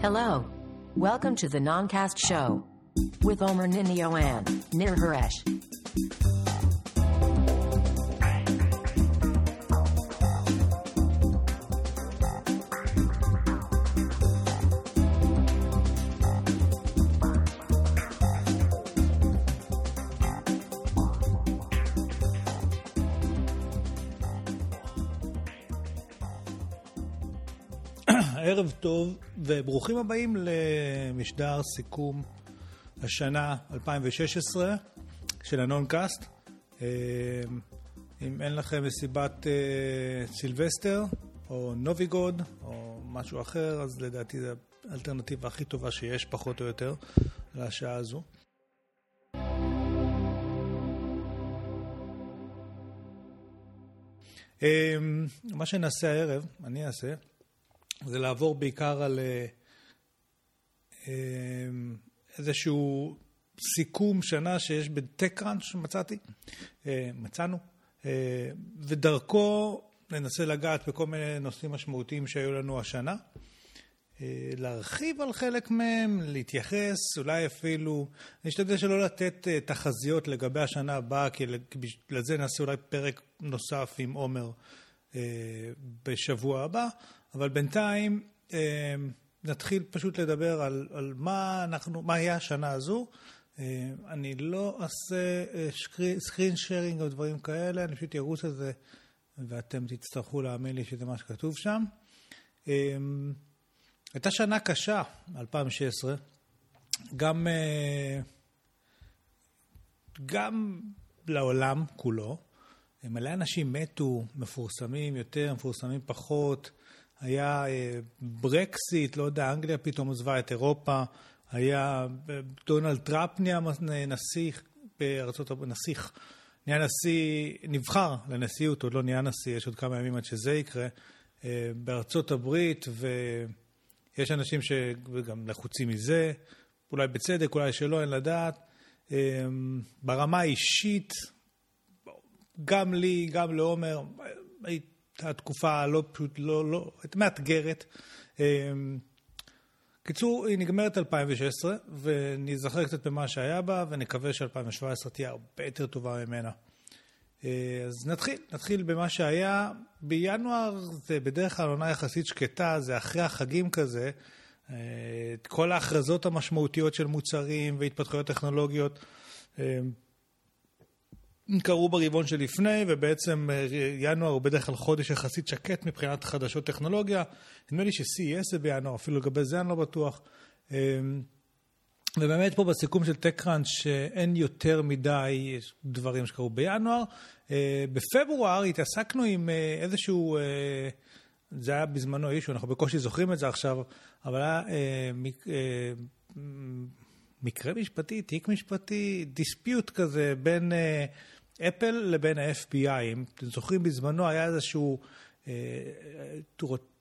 Hello. Welcome to the Noncast Show with Omer Ninio and Nir Haresh. ערב טוב וברוכים הבאים למשדר סיכום השנה 2016 של הנונקאסט. אה, אם אין לכם מסיבת אה, סילבסטר או נובי גוד או משהו אחר, אז לדעתי זו האלטרנטיבה הכי טובה שיש, פחות או יותר, לשעה הזו. אה, מה שנעשה הערב, אני אעשה, זה לעבור בעיקר על אה, אה, איזשהו סיכום שנה שיש בטקראנץ' שמצאתי, אה, מצאנו, ודרכו ננסה לגעת בכל מיני נושאים משמעותיים שהיו לנו השנה. להרחיב על חלק מהם, להתייחס, אולי אפילו, אני אשתדל שלא לתת תחזיות לגבי השנה הבאה, כי לזה נעשה אולי פרק נוסף עם עומר בשבוע הבא, אבל בינתיים אה, נתחיל פשוט לדבר על, על מה אנחנו, מה היה השנה הזו. אה, אני לא אעשה סקרין שיירינג או דברים כאלה, אני פשוט ארוץ על זה ואתם תצטרכו להאמין לי שזה מה שכתוב שם. אה, הייתה שנה קשה, 2016, גם, גם לעולם כולו. מלא אנשים מתו, מפורסמים יותר, מפורסמים פחות. היה אה, ברקסיט, לא יודע, אנגליה פתאום עזבה את אירופה, היה אה, דונלד טראמפ נהיה נסיך בארצות הברית, נסיך, נהיה נשיא, נבחר לנשיאות, עוד לא נהיה נשיא, יש עוד כמה ימים עד שזה יקרה, אה, בארצות הברית, ויש אנשים שגם לחוצים מזה, אולי בצדק, אולי שלא, אין לדעת. ברמה האישית, גם לי, גם לעומר, התקופה הלא פשוט, לא, לא, מאתגרת. אמ, קיצור, היא נגמרת 2016, ונזכר קצת במה שהיה בה, ונקווה ש-2017 תהיה הרבה יותר טובה ממנה. אה, אז נתחיל, נתחיל במה שהיה. בינואר זה בדרך כלל עונה יחסית שקטה, זה אחרי החגים כזה. אה, כל ההכרזות המשמעותיות של מוצרים והתפתחויות טכנולוגיות. קרו ברבעון שלפני, ובעצם אה, ינואר הוא בדרך כלל חודש יחסית שקט מבחינת חדשות טכנולוגיה. נדמה לי ש-CES זה בינואר, אפילו לגבי זה אני לא בטוח. אמ, ובאמת פה בסיכום של TechCrunch שאין יותר מדי דברים שקרו בינואר. אה, בפברואר התעסקנו עם אה, איזשהו, זה היה בזמנו אישו, אנחנו בקושי זוכרים את זה עכשיו, אבל היה מקרה משפטי, תיק משפטי, דיספיוט כזה בין אפל לבין ה-FBI. אם אתם זוכרים, בזמנו היה איזשהו אה,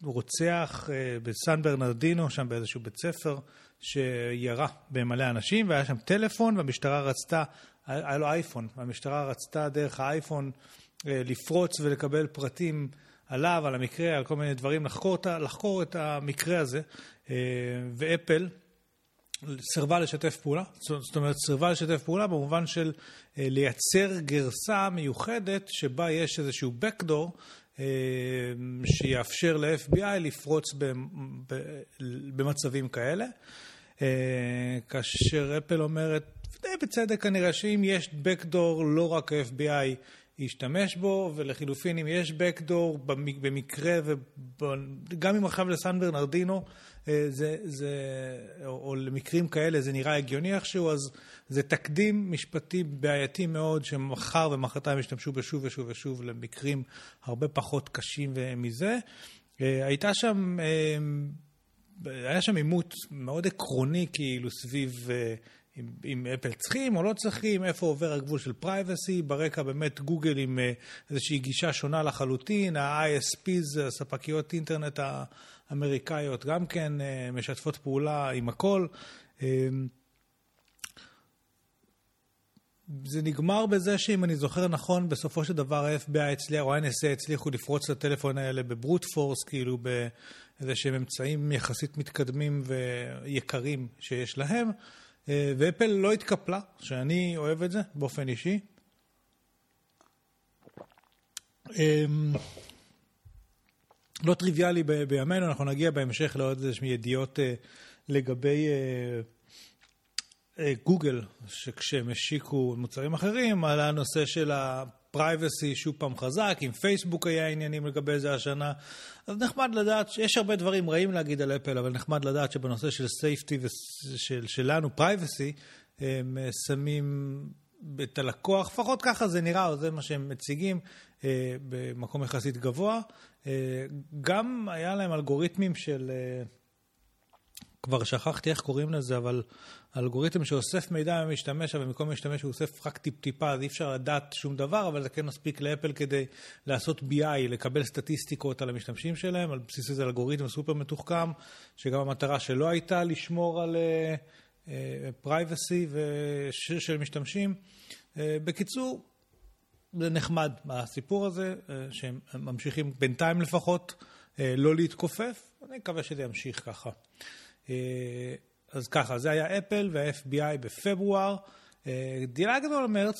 רוצח אה, בסן ברנרדינו, שם באיזשהו בית ספר, שירה במלא אנשים, והיה שם טלפון, והמשטרה רצתה, היה לו אייפון, והמשטרה רצתה דרך האייפון אה, לפרוץ ולקבל פרטים עליו, על המקרה, על כל מיני דברים, לחקור, לחקור את המקרה הזה, אה, ואפל, סירבה לשתף פעולה, זאת אומרת סירבה לשתף פעולה במובן של אה, לייצר גרסה מיוחדת שבה יש איזשהו backdoor אה, שיאפשר ל-FBI לפרוץ במצבים כאלה. אה, כאשר אפל אומרת, די בצדק כנראה, שאם יש backdoor לא רק ה-FBI ישתמש בו, ולחילופין אם יש backdoor במקרה, וגם אם עכשיו לסן ברנרדינו, זה, זה, או, או למקרים כאלה זה נראה הגיוני איכשהו, אז זה תקדים משפטי בעייתי מאוד, שמחר ומחרתיים ישתמשו בשוב ושוב ושוב למקרים הרבה פחות קשים מזה. אה, הייתה שם, אה, היה שם עימות מאוד עקרוני כאילו סביב אם, אפל צריכים או לא צריכים, איפה עובר הגבול של privacy, ברקע באמת גוגל עם איזושהי גישה שונה לחלוטין, ה-ISPs, הספקיות אינטרנט אמריקאיות גם כן אה, משתפות פעולה עם הכל. אה, זה נגמר בזה שאם אני זוכר נכון, בסופו של דבר ה-FBI הצליח, או ה-NSA הצליחו לפרוץ לטלפון האלה ב brute force, כאילו באיזה שהם אמצעים יחסית מתקדמים ויקרים שיש להם, אה, ואפל לא התקפלה, שאני אוהב את זה באופן אישי. אמ, לא טריוויאלי בימינו, אנחנו נגיע בהמשך לעוד איזה ידיעות אה, לגבי אה, אה, גוגל, שכשהם השיקו מוצרים אחרים, על הנושא של ה privacy שהוא פעם חזק, עם פייסבוק היה עניינים לגבי זה השנה. אז נחמד לדעת, יש הרבה דברים רעים להגיד על אפל, אבל נחמד לדעת שבנושא של safety ושל, שלנו, privacy, הם שמים את הלקוח, לפחות ככה זה נראה, או זה מה שהם מציגים, אה, במקום יחסית גבוה. אה, גם היה להם אלגוריתמים של, אה, כבר שכחתי איך קוראים לזה, אבל אלגוריתם שאוסף מידע ממשתמש, אבל במקום משתמש הוא אוסף רק טיפ-טיפה, אז אי אפשר לדעת שום דבר, אבל זה כן מספיק לאפל כדי לעשות BI, לקבל סטטיסטיקות על המשתמשים שלהם, על בסיס איזה אלגוריתם סופר מתוחכם, שגם המטרה שלו הייתה לשמור על פרייבסי uh, של משתמשים. Uh, בקיצור, זה נחמד, הסיפור הזה, אה, שהם ממשיכים בינתיים לפחות אה, לא להתכופף, אני מקווה שזה ימשיך ככה. אה, אז ככה, זה היה אפל וה-FBI בפברואר. דילגנו למרץ,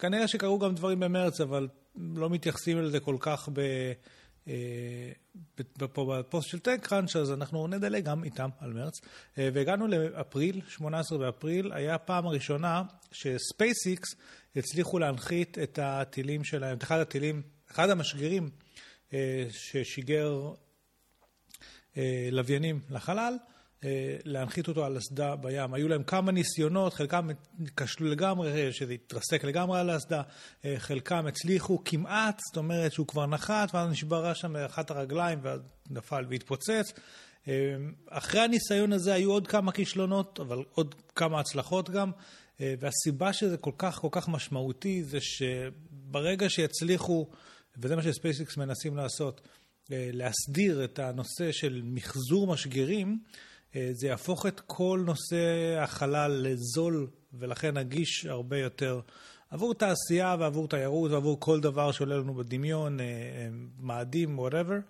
כנראה שקרו גם דברים במרץ, אבל לא מתייחסים לזה כל כך ב... פה בפוסט של טק-קראנץ', אז אנחנו נדלג גם איתם על מרץ. והגענו לאפריל, 18 באפריל, היה הפעם הראשונה שספייסיקס הצליחו להנחית את הטילים שלהם, את אחד הטילים, אחד המשגרים אה, ששיגר אה, לוויינים לחלל, אה, להנחית אותו על אסדה בים. היו להם כמה ניסיונות, חלקם כשלו לגמרי, שזה התרסק לגמרי על האסדה, חלקם הצליחו כמעט, זאת אומרת שהוא כבר נחת, ואז נשברה שם אחת הרגליים ואז נפל והתפוצץ. אחרי הניסיון הזה היו עוד כמה כישלונות, אבל עוד כמה הצלחות גם. אה, והסיבה שזה כל כך כל כך משמעותי זה שברגע שיצליחו, וזה מה שספייסיקס מנסים לעשות, אה, להסדיר את הנושא של מחזור משגרים, אה, זה יהפוך את כל נושא החלל לזול ולכן נגיש הרבה יותר עבור תעשייה ועבור תיירות ועבור כל דבר שעולה לנו בדמיון, מאדים, whatever.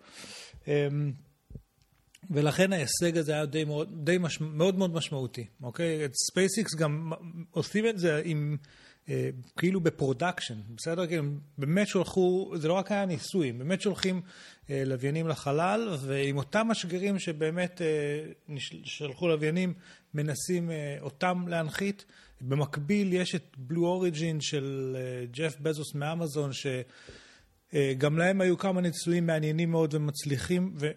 ולכן ההישג הזה היה די, מאוד, די מש, מאוד מאוד משמעותי, אוקיי? את ספייסיקס גם עושים את זה עם, אה, כאילו ב production, בסדר? הם באמת שלחו, זה לא רק היה ניסוי, הם באמת שולחים אה, לוויינים לחלל, ועם אותם משגרים שבאמת אה, שלחו לוויינים, מנסים אה, אותם להנחית. במקביל יש את בלו אוריג'ין של אה, ג'ף בזוס מאמזון, שגם אה, להם היו כמה ניסויים מעניינים מאוד ומצליחים. ו...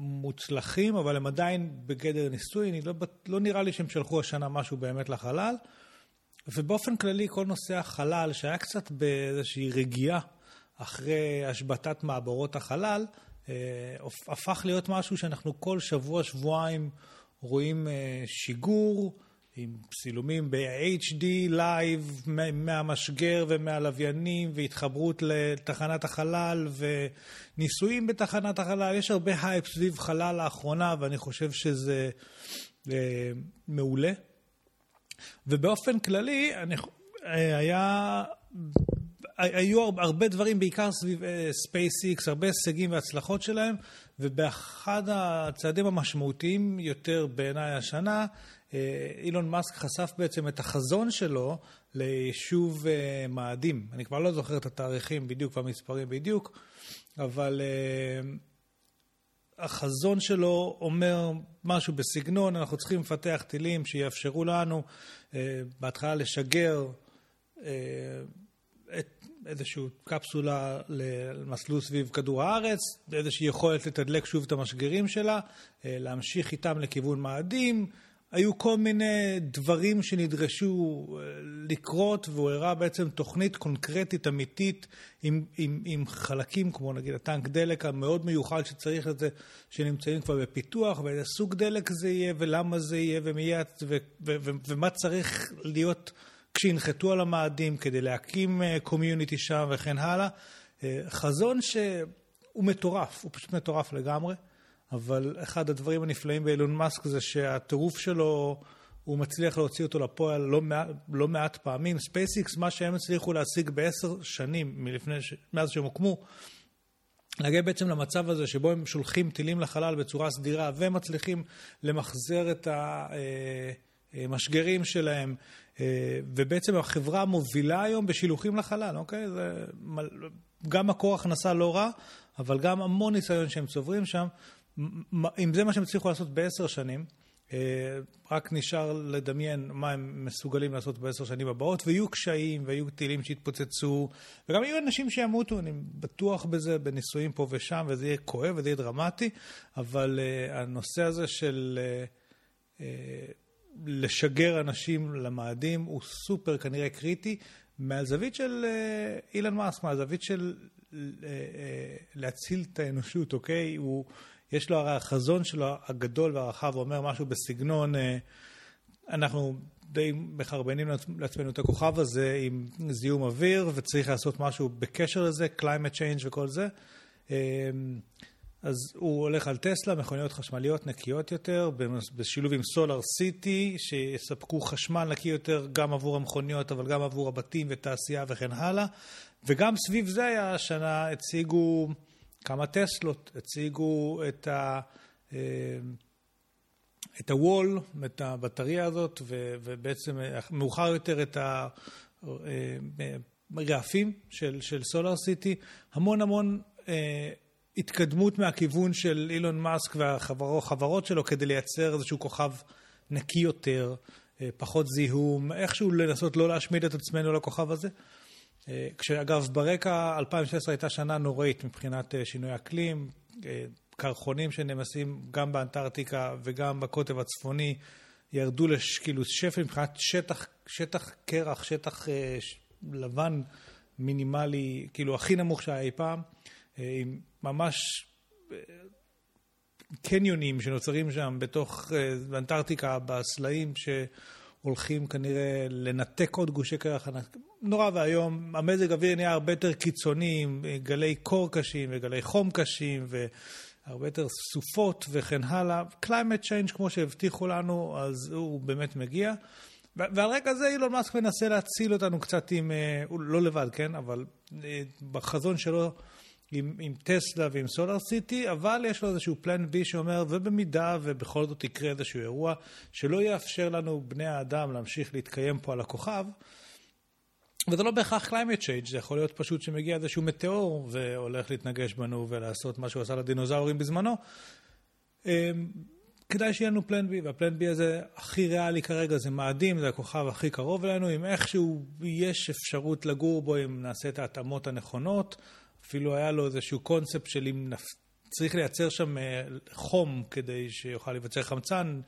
מוצלחים, אבל הם עדיין בגדר ניסוי, לא, לא נראה לי שהם שלחו השנה משהו באמת לחלל. ובאופן כללי, כל נושא החלל, שהיה קצת באיזושהי רגיעה אחרי השבתת מעבורות החלל, אה, הפך להיות משהו שאנחנו כל שבוע, שבועיים רואים אה, שיגור, עם צילומים ב-HD live מהמשגר ומהלוויינים והתחברות לתחנת החלל וניסויים בתחנת החלל. יש הרבה הייפ סביב חלל לאחרונה ואני חושב שזה אה, מעולה. ובאופן כללי, אני, אה, היה, היו הרבה דברים, בעיקר סביב אה, הרבה הישגים והצלחות שלהם, ובאחד הצעדים המשמעותיים יותר בעיניי השנה, אה, אילון מאסק חשף בעצם את החזון שלו ליישוב מאדים. אני כבר לא זוכר את התאריכים בדיוק והמספרים בדיוק, אבל החזון שלו אומר משהו בסגנון, אנחנו צריכים לפתח טילים שיאפשרו לנו בהתחלה לשגר את איזושהי קפסולה למסלול סביב כדור הארץ, איזושהי יכולת לתדלק שוב את המשגרים שלה, להמשיך איתם לכיוון מאדים. היו כל מיני דברים שנדרשו אה, לקרות, והוא הראה בעצם תוכנית קונקרטית, אמיתית, עם, עם, עם חלקים כמו נגיד הטנק דלק המאוד מיוחד שצריך את זה, שנמצאים כבר בפיתוח, ואיזה סוג דלק זה יהיה, ולמה זה יהיה, ומי, ו, ו, ו, ומה צריך להיות כשינחתו על המאדים כדי להקים קומיוניטי אה, שם וכן הלאה. אה, חזון שהוא מטורף, הוא פשוט מטורף לגמרי. אבל אחד הדברים הנפלאים באילון מאסק זה שהטירוף שלו הוא מצליח להוציא אותו לפועל לא מעט, לא מעט פעמים. ספייסיקס, מה שהם הצליחו להשיג בעשר שנים מלפני, מאז שהם הוקמו, להגיע בעצם למצב הזה שבו הם שולחים טילים לחלל בצורה סדירה ומצליחים למחזר את המשגרים שלהם, ובעצם החברה מובילה היום בשילוחים לחלל, אוקיי? זה גם מקור הכנסה לא רע, אבל גם המון ניסיון שהם צוברים שם. אם זה מה שהם הצליחו לעשות בעשר שנים, אה, רק נשאר לדמיין מה הם מסוגלים לעשות בעשר שנים הבאות, ויהיו קשיים, ויהיו טילים שיתפוצצו, וגם יהיו אנשים שימותו, אני בטוח בזה, בניסויים פה ושם, וזה יהיה כואב וזה יהיה דרמטי, אבל uh, הנושא הזה של uh, לשגר אנשים למאדים הוא סופר כנראה קריטי, מהזווית של אילן מאסק, מהזווית של להציל את האנושות, אוקיי? הוא... יש לו הרי החזון שלו הגדול והרחב, הוא אומר משהו בסגנון, אה, אנחנו די מחרבנים לעצמנו את הכוכב הזה עם זיהום אוויר, וצריך לעשות משהו בקשר לזה, climate change וכל זה. אה, אז הוא הולך על טסלה, מכוניות חשמליות נקיות יותר, בשילוב עם סולאר סיטי, שיספקו חשמל נקי יותר גם עבור המכוניות, אבל גם עבור הבתים ותעשייה וכן הלאה. וגם סביב זה היה השנה הציגו כמה טסלות, הציגו את ה... אה, את הוול, את הבטריה הזאת, ובעצם מאוחר יותר את הרעפים אה, של, של סולאר סיטי. המון המון אה, התקדמות מהכיוון של אילון מאסק והחברות שלו כדי לייצר איזשהו כוכב נקי יותר, אה, פחות זיהום, איכשהו לנסות לא להשמיד את עצמנו לכוכב הזה. אה, כשאגב ברקע 2016 הייתה שנה נוראית מבחינת אה, שינוי אקלים, אה, קרחונים שנמסים גם באנטארקטיקה וגם בקוטב הצפוני ירדו לכאילו שפל מבחינת שטח, שטח קרח, שטח לבן מינימלי, כאילו הכי נמוך שהיה אי פעם, עם ממש קניונים שנוצרים שם בתוך אנטארקטיקה בסלעים שהולכים כנראה לנתק עוד גושי קרח נורא ואיום, המזג האוויר נהיה הרבה יותר קיצוני, עם גלי קור קשים וגלי חום קשים והרבה יותר סופות וכן הלאה. climate change, כמו שהבטיחו לנו, אז הוא באמת מגיע. ועל רקע זה אילון מאסק מנסה להציל אותנו קצת עם, אה, לא לבד, כן, אבל אה, בחזון שלו עם, עם טסלה ועם סולאר סיטי, אבל יש לו איזשהו פלן בי שאומר, ובמידה ובכל זאת יקרה איזשהו אירוע שלא יאפשר לנו, בני האדם, להמשיך להתקיים פה על הכוכב, וזה לא בהכרח climate change, זה יכול להיות פשוט שמגיע איזשהו מטאור והולך להתנגש בנו ולעשות מה שהוא עשה לדינוזאורים בזמנו. אמ, כדאי שיהיה לנו פלן בי, והפלן בי הזה הכי ריאלי כרגע זה מאדים, זה הכוכב הכי קרוב אלינו, אם איכשהו יש אפשרות לגור בו, אם נעשה את ההתאמות הנכונות, אפילו היה לו איזשהו קונספט של אם נפ... צריך לייצר שם אה, חום כדי שיוכל להיווצר חמצן,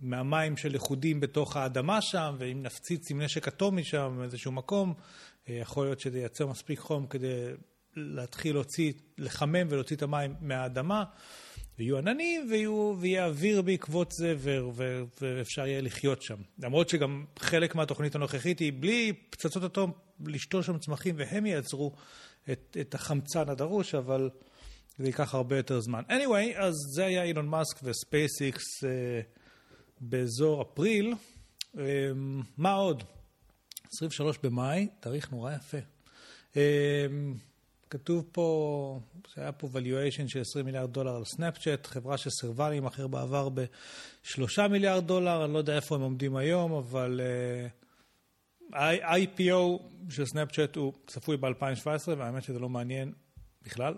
מהמים של לכודים בתוך האדמה שם, ואם נפציץ עם נשק אטומי שם באיזשהו מקום, אה, יכול להיות שזה ייצר מספיק חום כדי להתחיל להוציא, לחמם ולהוציא את המים מהאדמה, ויהיו עננים ויהיו, ויהיה אוויר בעקבות זה, ו, ו, ואפשר יהיה לחיות שם. למרות שגם חלק מהתוכנית הנוכחית היא בלי פצצות אטום, לשתול שם צמחים והם ייצרו את, את החמצן הדרוש, אבל זה ייקח הרבה יותר זמן. anyway, אז זה היה אילון מאסק וספייסיקס. אה, באזור אפריל. אמ, מה עוד? 23 במאי, תאריך נורא יפה. אמ, כתוב פה שהיה פה valuation של 20 מיליארד דולר על סנאפצ'אט, חברה שסירבה להימכר בעבר ב-3 מיליארד דולר, אני לא יודע איפה הם עומדים היום, אבל אה, אה, IPO של סנאפצ'אט הוא צפוי ב-2017, והאמת שזה לא מעניין בכלל,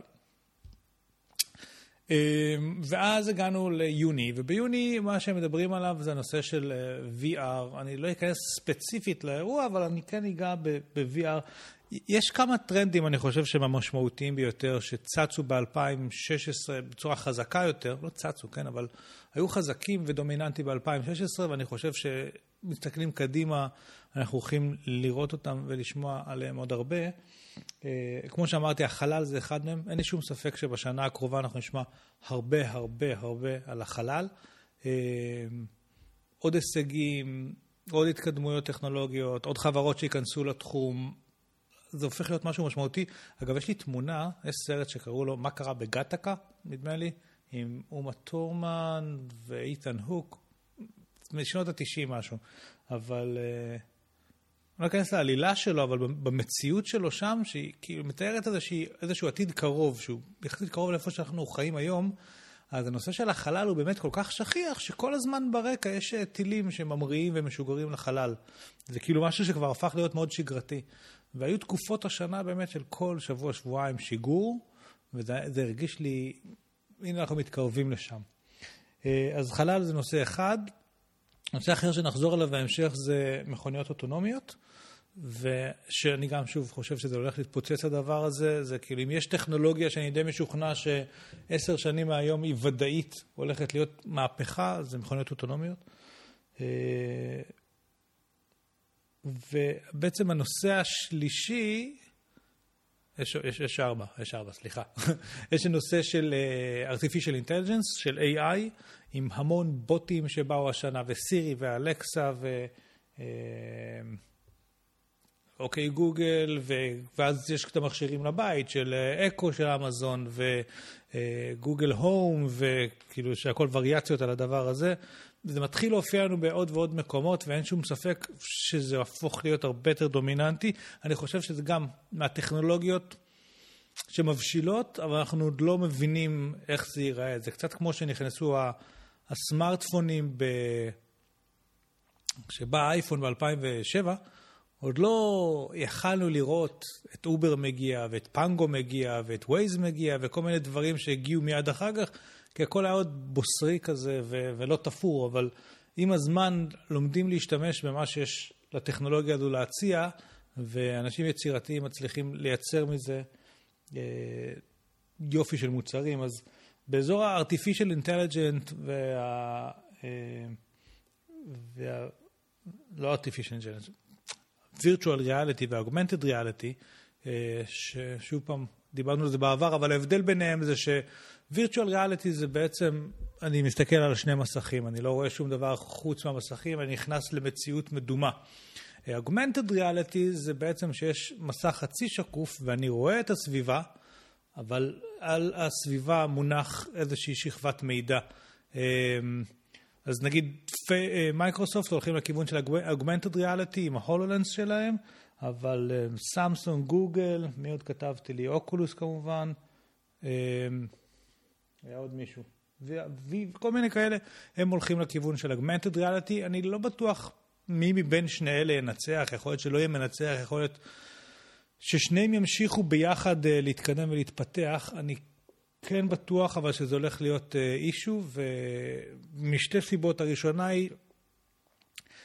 אמ, ואז הגענו ליוני, וביוני מה שהם מדברים עליו זה הנושא של אה, VR. אני לא אכנס ספציפית לאירוע, אבל אני כן אגע ב-VR. יש כמה טרנדים, אני חושב, שהם המשמעותיים ביותר, שצצו ב-2016 בצורה חזקה יותר, לא צצו, כן, אבל היו חזקים ודומיננטיים ב-2016, ואני חושב שמסתכלים קדימה, אנחנו הולכים לראות אותם ולשמוע עליהם עוד הרבה. אה, כמו שאמרתי, החלל זה אחד מהם. אין לי שום ספק שבשנה הקרובה אנחנו נשמע הרבה הרבה הרבה על החלל. אה, עוד הישגים, עוד התקדמויות טכנולוגיות, עוד חברות שייכנסו לתחום. זה הופך להיות משהו משמעותי. אגב, יש לי תמונה, יש סרט שקראו לו מה קרה בגטקה, נדמה לי, עם אומה טורמן ואיתן הוק. משנות ה-90 משהו. אבל... Uh, לא אכנס לעלילה שלו, אבל במציאות שלו שם, שהיא כאילו מתארת איזשהו עתיד קרוב, שהוא יחסית קרוב לאיפה שאנחנו חיים היום, אז הנושא של החלל הוא באמת כל כך שכיח, שכל הזמן ברקע יש אה, טילים שממריאים ומשוגרים לחלל. זה כאילו משהו שכבר הפך להיות מאוד שגרתי. והיו תקופות השנה באמת של כל שבוע, שבועיים שיגור, וזה הרגיש לי, הנה אנחנו מתקרבים לשם. אה, אז חלל זה נושא אחד. נושא אחר שנחזור אליו בהמשך זה מכוניות אוטונומיות. ושאני גם שוב חושב שזה הולך להתפוצץ הדבר הזה, זה כאילו אם יש טכנולוגיה שאני די משוכנע שעשר שנים מהיום היא ודאית הולכת להיות מהפכה, זה מכוניות אוטונומיות. ובעצם הנושא השלישי, יש, יש, יש ארבע, יש ארבע, סליחה. יש הנושא של uh, artificial intelligence, של AI, עם המון בוטים שבאו השנה, וסירי ואלקסה, ו... Uh, אוקיי גוגל, ו... ואז יש את המכשירים לבית של אקו של אמזון וגוגל הום, וכאילו שהכל וריאציות על הדבר הזה. זה מתחיל להופיע לנו בעוד ועוד מקומות, ואין שום ספק שזה יהפוך להיות הרבה יותר דומיננטי. אני חושב שזה גם מהטכנולוגיות שמבשילות, אבל אנחנו עוד לא מבינים איך זה ייראה. זה קצת כמו שנכנסו הסמארטפונים, ב... כשבא האייפון ב-2007, עוד לא יכלנו לראות את אובר מגיע, ואת פנגו מגיע, ואת ווייז מגיע, וכל מיני דברים שהגיעו מיד אחר כך, כי הכל היה עוד בוסרי כזה ו- ולא תפור, אבל עם הזמן לומדים להשתמש במה שיש לטכנולוגיה הזו להציע, ואנשים יצירתיים מצליחים לייצר מזה אה, יופי של מוצרים. אז באזור ה-artificial intelligent וה... אה, וה... לא artificial intelligent, virtual reality ו-augmented reality, אה, ששוב פעם, דיברנו על זה בעבר, אבל ההבדל ביניהם זה ש-virtual reality זה בעצם, אני מסתכל על שני מסכים, אני לא רואה שום דבר חוץ מהמסכים, אני נכנס למציאות מדומה. אה, augmented reality זה בעצם שיש מסך חצי שקוף ואני רואה את הסביבה, אבל על הסביבה מונח איזושהי שכבת מידע. אה, אז נגיד אה, מייקרוסופט הולכים לכיוון של augmented reality עם ההולולנס שלהם, אבל סמסונג, גוגל, מי עוד כתבתי לי? אוקולוס כמובן, אה, היה עוד מישהו, וכל מיני כאלה, הם הולכים לכיוון של אגמנטד ריאליטי. אני לא בטוח מי מבין שני אלה ינצח, יכול להיות שלא יהיה מנצח, יכול להיות ששניהם ימשיכו ביחד אה, להתקדם ולהתפתח. אני כן בטוח, אבל שזה הולך להיות אישו, uh, ומשתי סיבות. הראשונה היא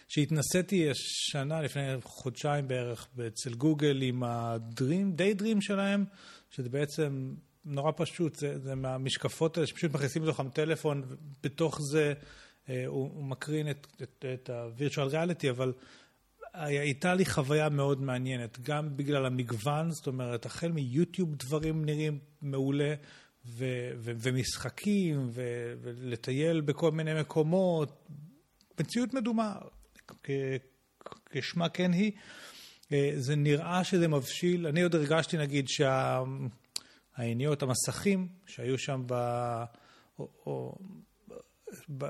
שהתנסיתי השנה, לפני חודשיים בערך, אצל גוגל עם הדרים, די דרים שלהם, שזה בעצם נורא פשוט, זה, זה מהמשקפות האלה שפשוט מכניסים לתוכם טלפון, ובתוך זה uh, הוא, הוא מקרין את, את, את ה-virtual reality, אבל הייתה לי חוויה מאוד מעניינת, גם בגלל המגוון, זאת אומרת, החל מיוטיוב דברים נראים מעולה. ו- ו- ומשחקים, ו- ולטייל בכל מיני מקומות, מציאות מדומה, כשמה כן היא. אה, זה נראה שזה מבשיל, אני עוד הרגשתי נגיד שהעיניות, המסכים שהיו שם ב... או, או,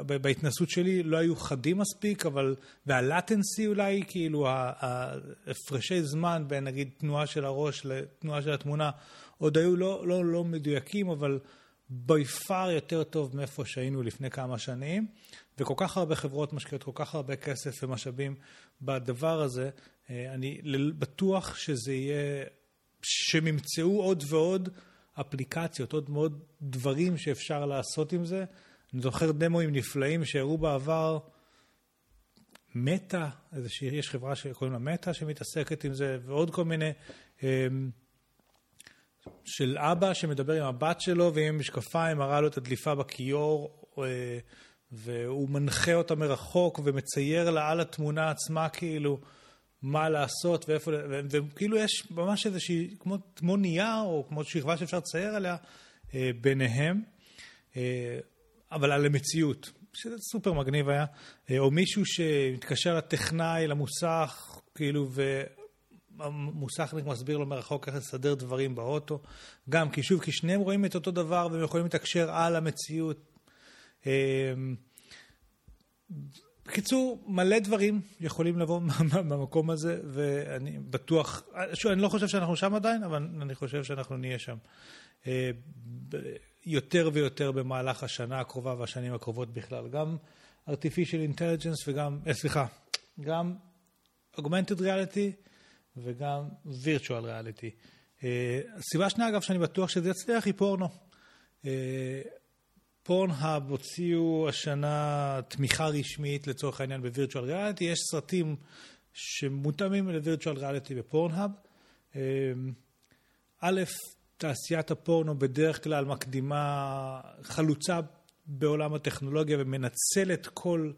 בהתנסות שלי לא היו חדים מספיק, אבל, והלטנסי אולי, כאילו ההפרשי זמן בין נגיד תנועה של הראש לתנועה של התמונה, עוד היו לא, לא, לא מדויקים, אבל בי פאר יותר טוב מאיפה שהיינו לפני כמה שנים, וכל כך הרבה חברות משקיעות כל כך הרבה כסף ומשאבים בדבר הזה, אה, אני בטוח שזה יהיה, שהם ימצאו עוד ועוד אפליקציות, עוד מאוד דברים שאפשר לעשות עם זה. אני זוכר דמוים נפלאים שהראו בעבר מטא, יש חברה שקוראים לה מטא שמתעסקת עם זה, ועוד כל מיני, אמ, של אבא שמדבר עם הבת שלו ועם משקפיים, מראה לו את הדליפה בכיור, אה, והוא מנחה אותה מרחוק ומצייר לה על התמונה עצמה כאילו מה לעשות ואיפה, וכאילו יש ממש איזושהי, כמו, כמו נייר או כמו שכבה שאפשר לצייר עליה אה, ביניהם. אה, אבל על המציאות, שזה סופר מגניב היה, או מישהו שמתקשר לטכנאי, למוסך, כאילו, והמוסכניק מסביר לו מרחוק איך לסדר דברים באוטו, גם כי שוב, כי שניהם רואים את אותו דבר והם יכולים לתקשר על המציאות. אה, בקיצור, מלא דברים יכולים לבוא מהמקום הזה, ואני בטוח, שוב, אני לא חושב שאנחנו שם עדיין, אבל אני חושב שאנחנו נהיה שם. אה, יותר ויותר במהלך השנה הקרובה והשנים הקרובות בכלל. גם artificial intelligence וגם, אה, סליחה, גם augmented reality וגם reality. אה, הסיבה השנייה, אגב, שאני בטוח שזה יצליח, היא פורנו. פורנהאב הוציאו השנה תמיכה רשמית לצורך העניין בווירטואל ריאליטי, יש סרטים שמותאמים לווירטואל ריאליטי בפורנהאב. אמ, א', תעשיית הפורנו בדרך כלל מקדימה, חלוצה בעולם הטכנולוגיה ומנצלת כל,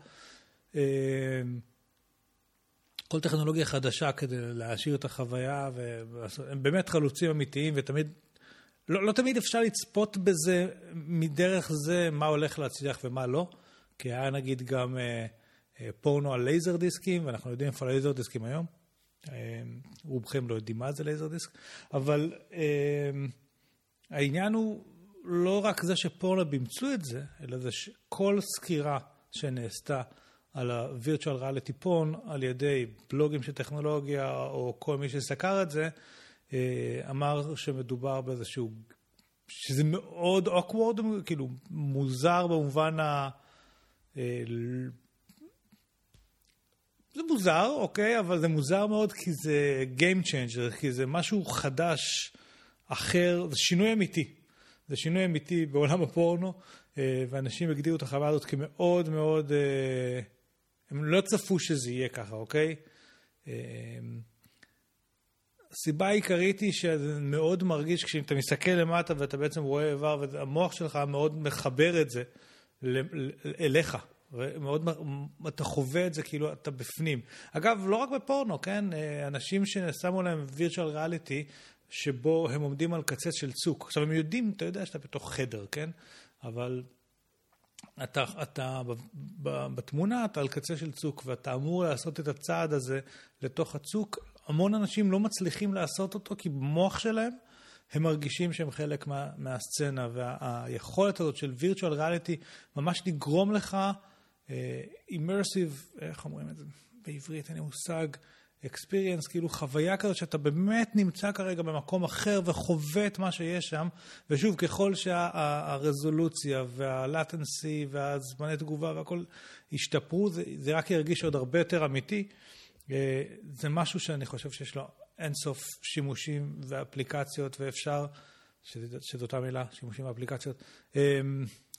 כל טכנולוגיה חדשה כדי להעשיר את החוויה, והם באמת חלוצים אמיתיים ותמיד לא, לא תמיד אפשר לצפות בזה, מדרך זה, מה הולך להצליח ומה לא. כי היה נגיד גם אה, אה, פורנו על לייזר דיסקים, ואנחנו יודעים איפה לייזר דיסקים היום. אה, רובכם לא יודעים מה זה לייזר דיסק, אבל אה, העניין הוא לא רק זה שפורנו אימצו את זה, אלא זה שכל סקירה שנעשתה על ה- virtual reality porn על ידי בלוגים של טכנולוגיה, או כל מי שסקר את זה, אה, אמר שמדובר באיזשהו, שזה מאוד awkward, כאילו מוזר במובן ה... אה, זה מוזר, אוקיי, אבל זה מוזר מאוד כי זה Game Changer, כי זה משהו חדש, אחר, זה שינוי אמיתי. זה שינוי אמיתי בעולם הפורנו, אה, ואנשים הגדירו את החוויה הזאת כמאוד מאוד, הם לא צפו שזה יהיה ככה, אוקיי? הסיבה העיקרית היא שזה מאוד מרגיש, כשאתה מסתכל למטה ואתה בעצם רואה איבר, והמוח שלך מאוד מחבר את זה אליך. ומאוד, אתה חווה את זה כאילו אתה בפנים. אגב, לא רק בפורנו, כן? אנשים ששמו להם virtual reality, שבו הם עומדים על קצה של צוק. עכשיו, הם יודעים, אתה יודע שאתה בתוך חדר, כן? אבל אתה, אתה בתמונה, אתה על קצה של צוק, ואתה אמור לעשות את הצעד הזה לתוך הצוק. המון אנשים לא מצליחים לעשות אותו כי במוח שלהם הם מרגישים שהם חלק מה, מהסצנה, והיכולת הזאת של virtual reality ממש לגרום לך uh, immersive, איך אומרים את זה? בעברית, אין לי מושג, experience, כאילו חוויה כזאת שאתה באמת נמצא כרגע במקום אחר וחווה את מה שיש שם, ושוב, ככל שהרזולוציה שה, והלטנסי והזמני תגובה והכל ישתפרו, זה, זה רק ירגיש עוד הרבה יותר אמיתי. אה, זה משהו שאני חושב שיש לו אינסוף שימושים ואפליקציות, ואפשר, שזו אותה מילה, שימושים ואפליקציות, אה,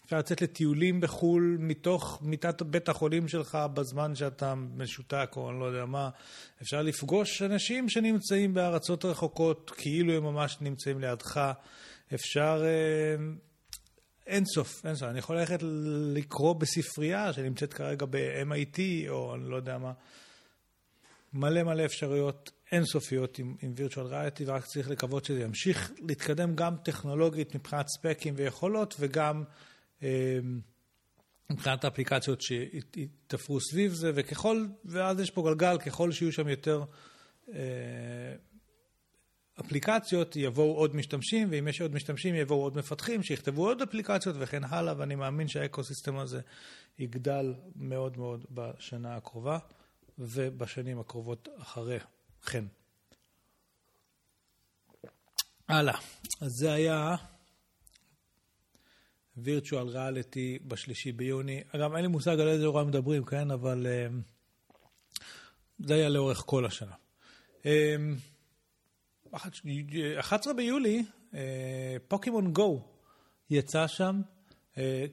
אפשר לצאת לטיולים בחו"ל מתוך מיטת בית החולים שלך בזמן שאתה משותק או אני לא יודע מה. אפשר לפגוש אנשים שנמצאים בארצות רחוקות כאילו הם ממש נמצאים לידך. אפשר... אה, אין סוף, אין סוף. אני יכול ללכת לקרוא בספרייה שנמצאת כרגע ב-MIT או אני לא יודע מה. מלא מלא אפשרויות אינסופיות עם, עם virtual reality, ורק צריך לקוות שזה ימשיך להתקדם גם טכנולוגית מבחינת ספקים ויכולות, וגם מבחינת האפליקציות שיתפרו סביב זה, וככל, ואז יש פה גלגל, ככל שיהיו שם יותר אה, אפליקציות, יבואו עוד משתמשים, ואם יש עוד משתמשים, יבואו עוד מפתחים, שיכתבו עוד אפליקציות וכן הלאה, ואני מאמין שהאקוסיסטם הזה יגדל מאוד מאוד בשנה הקרובה. ובשנים הקרובות אחרי כן. הלאה, אז זה היה וירטואל ריאליטי בשלישי ביוני. אגב, אין לי מושג על איזה אירוע מדברים, כן? אבל uh, זה היה לאורך כל השנה. Um, 11 ביולי, פוקימון uh, גו יצא שם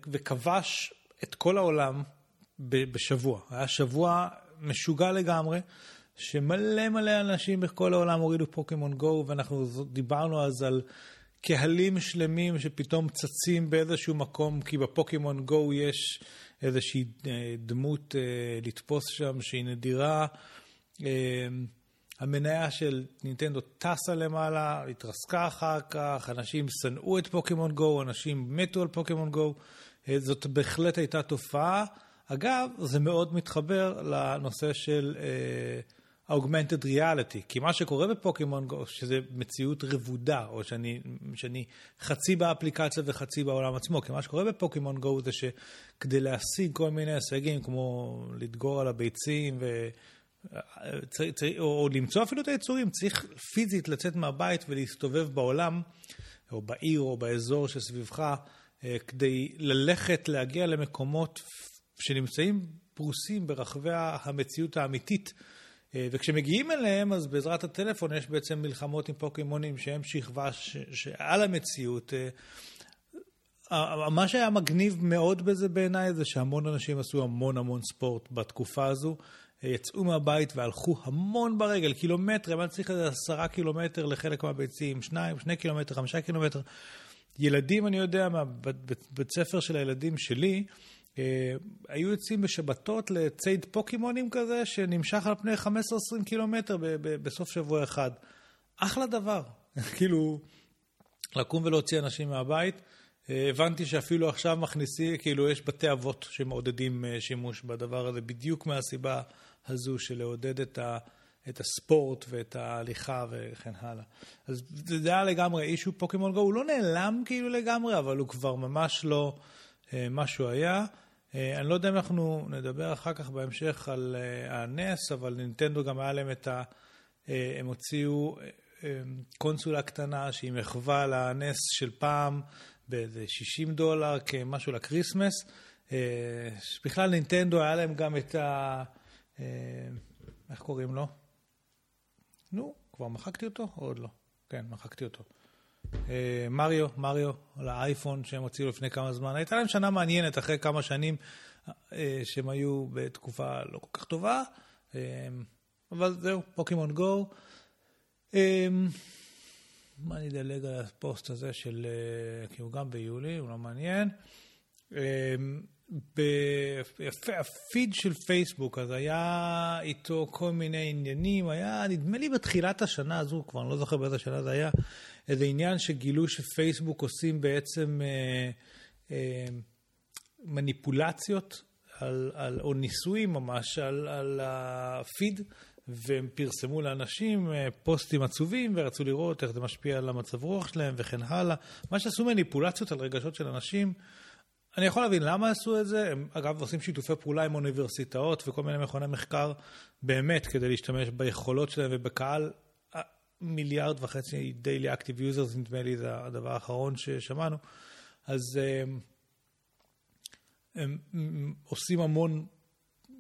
וכבש את כל העולם בשבוע. היה שבוע משוגע לגמרי, שמלא מלא אנשים בכל העולם הורידו פוקימון גו, ואנחנו דיברנו אז על קהלים שלמים שפתאום צצים באיזשהו מקום, כי בפוקימון גו יש איזושהי אה, דמות אה, לתפוס שם שהיא נדירה. אה, המניה של נינטנדו טסה למעלה, התרסקה אחר כך, אנשים שנאו את פוקימון גו, אנשים מתו על פוקימון גו. זאת בהחלט הייתה תופעה. אגב, זה מאוד מתחבר לנושא של אה, augmented reality, כי מה שקורה בפוקימון גו, שזה מציאות רבודה, או שאני, שאני חצי באפליקציה וחצי בעולם עצמו, כי מה שקורה בפוקימון גו זה שכדי להשיג כל מיני הישגים, כמו לדגור על הביצים, ו... צר, צר, או, או למצוא אפילו את היצורים, צריך פיזית לצאת מהבית ולהסתובב בעולם, או בעיר או באזור שסביבך, אה, כדי ללכת, להגיע למקומות שנמצאים פרוסים ברחבי המציאות האמיתית. אה, וכשמגיעים אליהם, אז בעזרת הטלפון יש בעצם מלחמות עם פוקימונים שהם שכבה שעל המציאות. אה, מה שהיה מגניב מאוד בזה בעיניי זה שהמון אנשים עשו המון המון ספורט בתקופה הזו. אה, יצאו מהבית והלכו המון ברגל, קילומטרים, אני צריך איזה עשרה קילומטר לחלק מהביצים, שניים, שני קילומטר, חמישה קילומטר. ילדים, אני יודע, מהבית ספר של הילדים שלי, היו יוצאים בשבתות לציד פוקימונים כזה, שנמשך על פני 15-20 קילומטר בסוף שבוע אחד. אחלה דבר. כאילו, לקום ולהוציא אנשים מהבית. אה, הבנתי שאפילו עכשיו מכניסי, כאילו יש בתי אבות שמעודדים אה, שימוש בדבר הזה, בדיוק מהסיבה הזו של לעודד את, ה, את הספורט ואת ההליכה וכן הלאה. אז זה היה לגמרי אישו פוקימון גו, הוא לא נעלם כאילו לגמרי, אבל הוא כבר ממש לא מה שהוא היה. אה, אני לא יודע אם אנחנו נדבר אחר כך בהמשך על אה, הנס, אבל נינטנדו גם היה להם את ה... אה, הם הוציאו קונסולה קטנה שהיא מחווה לנס של פעם באיזה 60 דולר כמשהו לקריסמס. בכלל נינטנדו היה להם גם את ה... איך קוראים לו? נו, כבר מחקתי אותו או עוד לא? כן, מחקתי אותו. אה, מריו, מריו, על האייפון שהם הוציאו לפני כמה זמן. הייתה להם שנה מעניינת אחרי כמה שנים אה, שהם היו בתקופה לא כל כך טובה, אה, אבל זהו, פוקימון גו. מה אני אדלג על הפוסט הזה של, כי הוא גם ביולי, הוא לא מעניין. הפיד של פייסבוק, אז היה איתו כל מיני עניינים, היה, נדמה לי בתחילת השנה הזו, כבר אני לא זוכר באיזה שנה זה היה, איזה עניין שגילו שפייסבוק עושים בעצם אה, אה, מניפולציות, על, על, או ניסויים ממש, על, על הפיד, והם פרסמו לאנשים אה, פוסטים עצובים, ורצו לראות איך זה משפיע על המצב רוח שלהם וכן הלאה. מה שעשו מניפולציות על רגשות של אנשים, אני יכול להבין למה עשו את זה. הם אגב עושים שיתופי פעולה עם אוניברסיטאות וכל מיני מכוני מחקר באמת כדי להשתמש ביכולות שלהם ובקהל מיליארד וחצי daily active users, נדמה לי זה הדבר האחרון ששמענו. אז הם, הם, הם עושים המון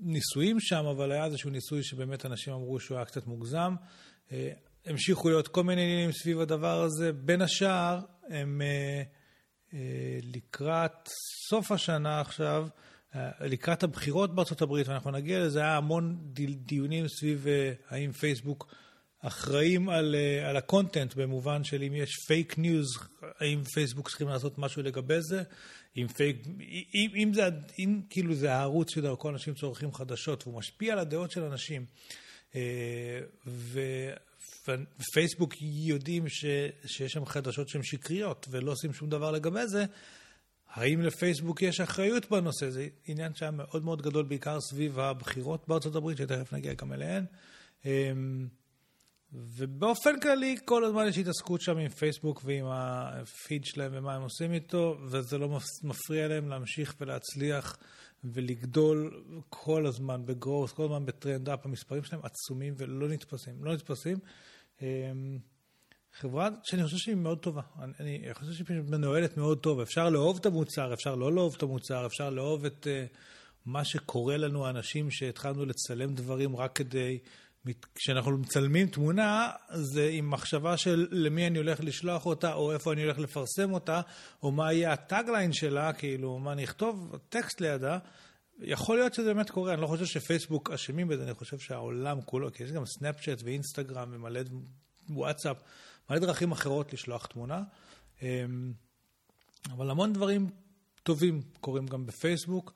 ניסויים שם, אבל היה איזשהו ניסוי שבאמת אנשים אמרו שהוא היה קצת מוגזם. אה, המשיכו להיות כל מיני עניינים סביב הדבר הזה. בין השאר, הם... אה, לקראת סוף השנה עכשיו, אה, לקראת הבחירות בארצות הברית, ואנחנו נגיע לזה, היה המון דיונים סביב אה, האם פייסבוק אחראים על, על ה content, במובן של אם יש fake news, האם פייסבוק צריכים לעשות משהו לגבי זה, אם פייק, אם, אם זה, אם כאילו זה הערוץ שדרכו אנשים צורכים חדשות, והוא משפיע על הדעות של אנשים, ו... ופייסבוק יודעים ש, שיש שם חדשות שהן שקריות ולא עושים שום דבר לגבי זה, האם לפייסבוק יש אחריות בנושא? זה עניין שהיה מאוד מאוד גדול, בעיקר סביב הבחירות בארצות הברית, שתכף נגיע גם אליהן. אמ, ובאופן כללי, כל הזמן יש התעסקות שם עם פייסבוק ועם הפיד שלהם ומה הם עושים איתו, וזה לא מפריע להם להמשיך ולהצליח ולגדול כל הזמן ב growth, כל הזמן ב trend up. המספרים שלהם עצומים ולא נתפסים. לא נתפסים. אמ, חברה שאני חושב שהיא מאוד טובה. אני, אני חושב שהיא מנוהלת מאוד טוב. אפשר לאהוב את המוצר, אפשר לא לאהוב את המוצר, אפשר לאהוב את uh, מה שקורה לנו, האנשים שהתחלנו לצלם דברים רק כדי... כשאנחנו מצלמים תמונה, זה עם מחשבה של למי אני הולך לשלוח אותה, או איפה אני הולך לפרסם אותה, או מה יהיה ה tagline שלה, כאילו, מה אני אכתוב, טקסט ליד. יכול להיות שזה באמת קורה, אני לא חושב שפייסבוק אשמים בזה, אני חושב שהעולם כולו, כי יש גם סנאפצ'אט ואינסטגרם ומלא וואטסאפ, מלא דרכים אחרות לשלוח תמונה. אמ, אבל המון דברים טובים קורים גם בפייסבוק,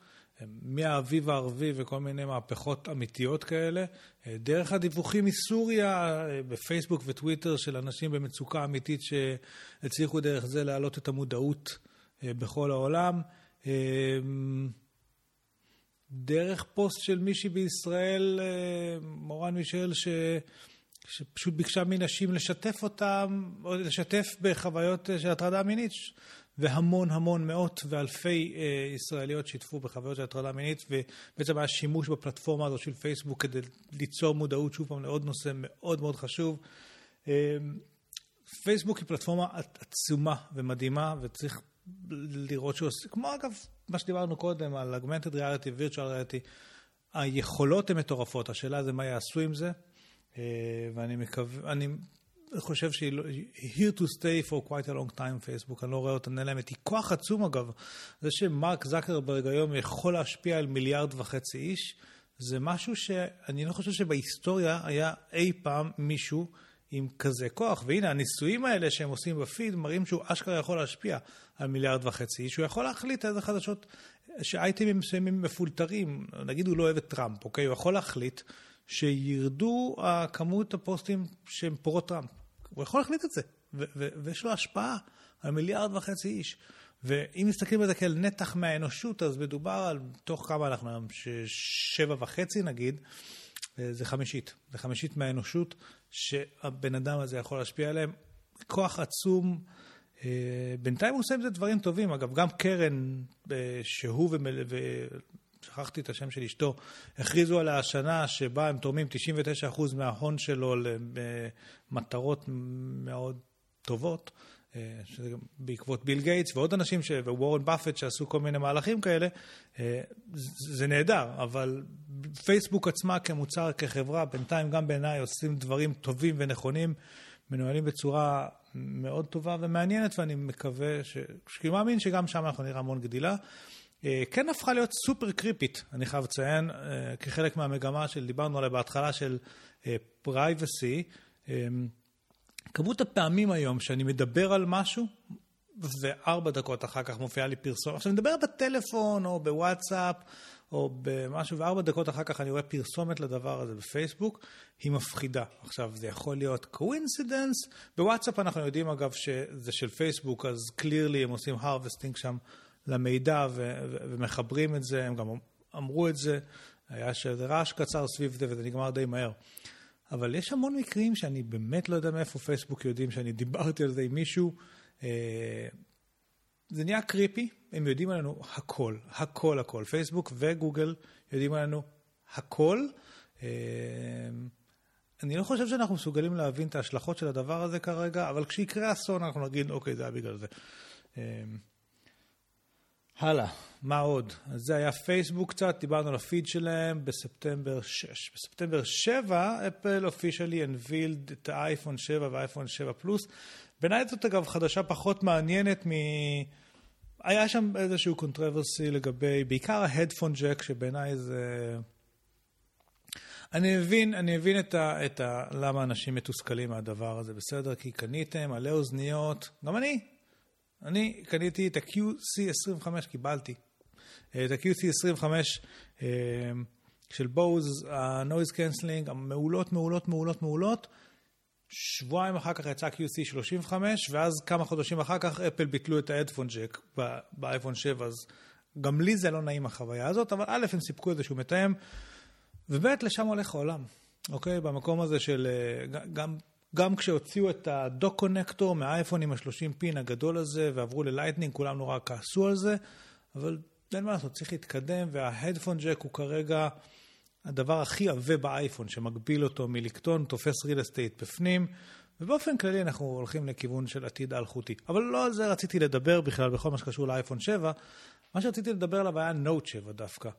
מהאביב הערבי וכל מיני מהפכות אמיתיות כאלה, דרך הדיווחים מסוריה בפייסבוק וטוויטר של אנשים במצוקה אמיתית שהצליחו דרך זה להעלות את המודעות בכל העולם. דרך פוסט של מישהי בישראל, אה, מורן מישל, ש... שפשוט ביקשה מנשים לשתף אותם, או לשתף בחוויות של הטרדה מינית. והמון המון מאות ואלפי אה, ישראליות שיתפו בחוויות של הטרדה מינית, ובעצם היה שימוש בפלטפורמה הזו של פייסבוק כדי ליצור מודעות, שוב פעם, לעוד נושא מאוד מאוד חשוב. אה, פייסבוק היא פלטפורמה עצומה ומדהימה, וצריך לראות שהוא עושה, כמו אגב, מה שדיברנו קודם על אגמנטד ריאליטי, וירטואל ריאליטי, היכולות הן מטורפות, השאלה זה מה יעשו עם זה, אה, ואני מקווה, אני חושב שהיא לא, here to stay for quite a long time פייסבוק, אני לא רואה אותה נעלמת. היא כוח עצום אגב. זה שמרק זקרברג היום יכול להשפיע על מיליארד וחצי איש, זה משהו שאני לא חושב שבהיסטוריה היה אי פעם מישהו עם כזה כוח. והנה, הניסויים האלה שהם עושים בפיד מראים שהוא אשכרה יכול להשפיע על מיליארד וחצי איש. הוא יכול להחליט איזה חדשות, שאייטמים מסוימים מפולטרים, נגיד הוא לא אוהב את טראמפ, אוקיי? הוא יכול להחליט שירדו כמות הפוסטים שהם פורות טראמפ. הוא יכול להחליט את זה, ויש לו השפעה על מיליארד וחצי איש. ואם מסתכלים על זה כאל נתח מהאנושות, אז מדובר על, תוך כמה אנחנו היום, שבע וחצי נגיד, זה חמישית. זה חמישית מהאנושות שהבן אדם הזה יכול להשפיע עליהם. כוח עצום. אה, בינתיים הוא עושה עם זה דברים טובים. אגב, גם קרן, אה, שהוא ומל... שכחתי את השם של אשתו, הכריזו על השנה שבה הם תורמים 99% מההון שלו למטרות מאוד טובות, אה, שזה בעקבות ביל גייטס ועוד אנשים, ש... ווורן באפט שעשו כל מיני מהלכים כאלה, אה, זה נהדר, אבל פייסבוק עצמה כמוצר, כחברה, בינתיים גם בעיניי עושים דברים טובים ונכונים, מנוהלים בצורה מאוד טובה ומעניינת, ואני מקווה, ש... אני מאמין שגם שם אנחנו נראה המון גדילה. אה, כן הפכה להיות סופר קריפית, אני חייב לציין, כחלק מהמגמה של, דיברנו עליה בהתחלה, של privacy. כמות הפעמים היום שאני מדבר על משהו, וארבע דקות אחר כך מופיעה לי פרסומת. עכשיו, אני מדבר בטלפון או בוואטסאפ או במשהו, וארבע דקות אחר כך אני רואה פרסומת לדבר הזה בפייסבוק, היא מפחידה. עכשיו, זה יכול להיות coincidence. בוואטסאפ אנחנו יודעים, אגב, שזה של פייסבוק, אז clearly הם עושים harvesting שם. למידע ו- ו- ומחברים את זה, הם גם אמרו את זה, היה שזה רעש קצר סביב זה וזה נגמר די מהר. אבל יש המון מקרים שאני באמת לא יודע מאיפה פייסבוק יודעים שאני דיברתי על זה עם מישהו. אה, זה נהיה creepy, הם יודעים עלינו הכל, הכל הכל. פייסבוק וגוגל יודעים עלינו הכל. אה, אני לא חושב שאנחנו מסוגלים להבין את ההשלכות של הדבר הזה כרגע, אבל כשיקרה אסון אנחנו נגיד, אוקיי, זה היה בגלל זה. אה, הלאה, מה עוד? אז זה היה פייסבוק קצת, דיברנו על הפיד שלהם בספטמבר 6. בספטמבר 7, אפל officially unveiled את האייפון 7 והאייפון 7 פלוס. בעיניי זאת אגב חדשה פחות מעניינת מ... היה שם איזשהו controversy לגבי, בעיקר ה headphone jack, שבעיניי זה... אני מבין, אני מבין את ה, את ה... למה אנשים מתוסכלים מהדבר הזה, בסדר? כי קניתם מלא אוזניות, גם אני, אני קניתי את ה-QC25, קיבלתי. את ה-QC25 אה, של בוז, ה-Noise Canceling, המעולות, מעולות, מעולות, מעולות. שבועיים אחר כך יצא QC35, ואז כמה חודשים אחר כך אפל ביטלו את ההדפון ג'ק באייפון 7, אז גם לי זה לא נעים החוויה הזאת, אבל א', הם סיפקו איזשהו מתאם, וב', לשם הולך העולם, אוקיי? במקום הזה של אה, גם גם כשהוציאו את ה dock connector מהאייפון עם ה-30 pin הגדול הזה ועברו ללייטנינג, כולם נורא כעסו על זה, אבל אין מה לעשות, צריך להתקדם, וה headphone jack הוא כרגע הדבר הכי עבה באייפון, שמגביל אותו מלקטון, תופס real estate בפנים, ובאופן כללי אנחנו הולכים לכיוון של עתיד אלחוטי. אבל לא על זה רציתי לדבר בכלל, בכל מה שקשור לאייפון 7. מה שרציתי לדבר עליו היה נוט 7 דווקא.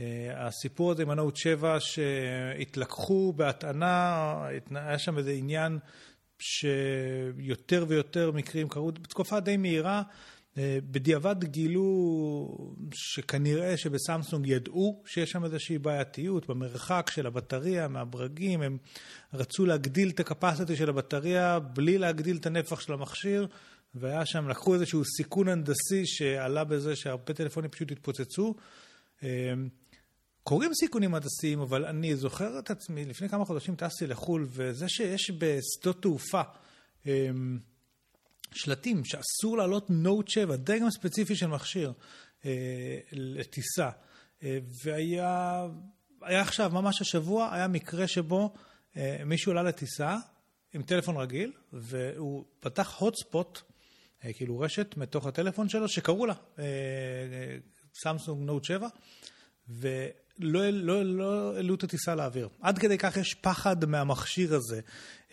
אה, הסיפור הזה עם הנוט 7 שהתלקחו בהטענה, היה שם איזה עניין שיותר ויותר מקרים קרו בתקופה די מהירה. אה, בדיעבד גילו שכנראה שבסמסונג ידעו שיש שם איזושהי בעייתיות במרחק של הבטריה מהברגים, הם רצו להגדיל את הקפסיטי של הבטריה בלי להגדיל את הנפח של המכשיר, והיה שם, לקחו איזשהו סיכון הנדסי שעלה בזה שהרבה טלפונים פשוט התפוצצו. קורים סיכונים הנדסיים, אבל אני זוכר את עצמי, לפני כמה חודשים טסתי לחו"ל, וזה שיש בשדות תעופה אמ, שלטים שאסור לעלות נוט 7, דגם ספציפי של מכשיר אה, לטיסה, והיה היה עכשיו, ממש השבוע, היה מקרה שבו מישהו עלה לטיסה עם טלפון רגיל, והוא פתח הוטספוט, כאילו רשת מתוך הטלפון שלו, שקראו לה סמסונג נוט 7, ולא לא, לא העלו את הטיסה לאוויר. עד כדי כך יש פחד מהמכשיר הזה,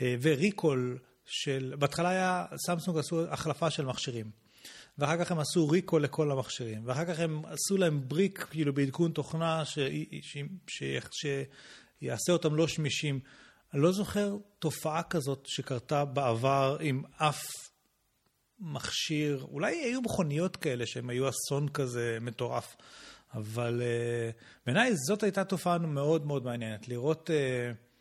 וריקול של... בהתחלה היה, סמסונג עשו החלפה של מכשירים. ואחר כך הם עשו ריקו לכל המכשירים, ואחר כך הם עשו להם בריק, כאילו בעדכון תוכנה. ש... ש... ש... שיעשה אותם לא שמישים. אני לא זוכר תופעה כזאת שקרתה בעבר עם אף מכשיר, אולי היו מכוניות כאלה שהם היו אסון כזה מטורף, אבל uh, בעיניי זאת הייתה תופעה מאוד מאוד מעניינת, לראות... Uh,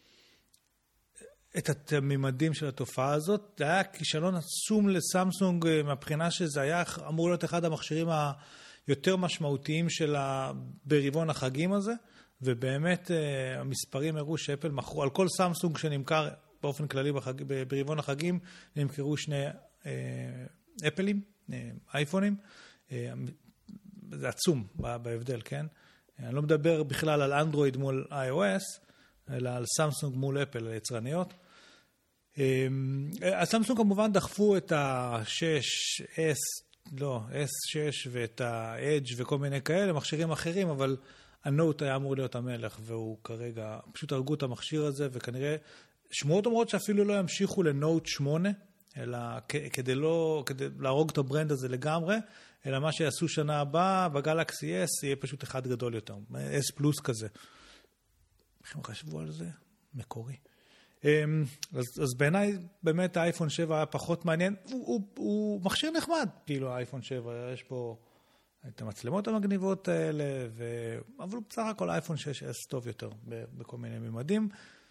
את הממדים של התופעה הזאת. זה היה כישלון עצום לסמסונג אה, מהבחינה שזה היה אמור להיות אחד המכשירים היותר משמעותיים שלה ברבעון החגים הזה, ובאמת אה, המספרים הראו שאפל מכרו, על כל סמסונג שנמכר באופן כללי ברבעון החגים, נמכרו שני אה, אפלים, אייפונים. זה עצום בהבדל, כן? אני לא מדבר בכלל על אנדרואיד מול iOS, אלא על סמסונג מול אפל, היצרניות. הסמסונג אמ, כמובן דחפו את ה-6, S, לא, S6 ואת ה-Edge וכל מיני כאלה, מכשירים אחרים, אבל הנוט היה אמור להיות המלך, והוא כרגע, פשוט הרגו את המכשיר הזה, וכנראה, שמועות אומרות שאפילו לא ימשיכו לנוט 8, אלא כדי לא, כדי להרוג את ה brand הזה לגמרי, אלא מה שיעשו שנה הבאה בגלקסי S יהיה פשוט אחד גדול יותר, S פלוס כזה. איך הם חשבו על זה? מקורי. אמ, אז, אז בעיניי באמת האייפון 7 היה פחות מעניין, הוא, הוא, הוא מכשיר נחמד, כאילו האייפון 7, יש פה את המצלמות המגניבות האלה, ו... אבל בסך הכל האייפון 6S טוב יותר בכל מיני ממדים.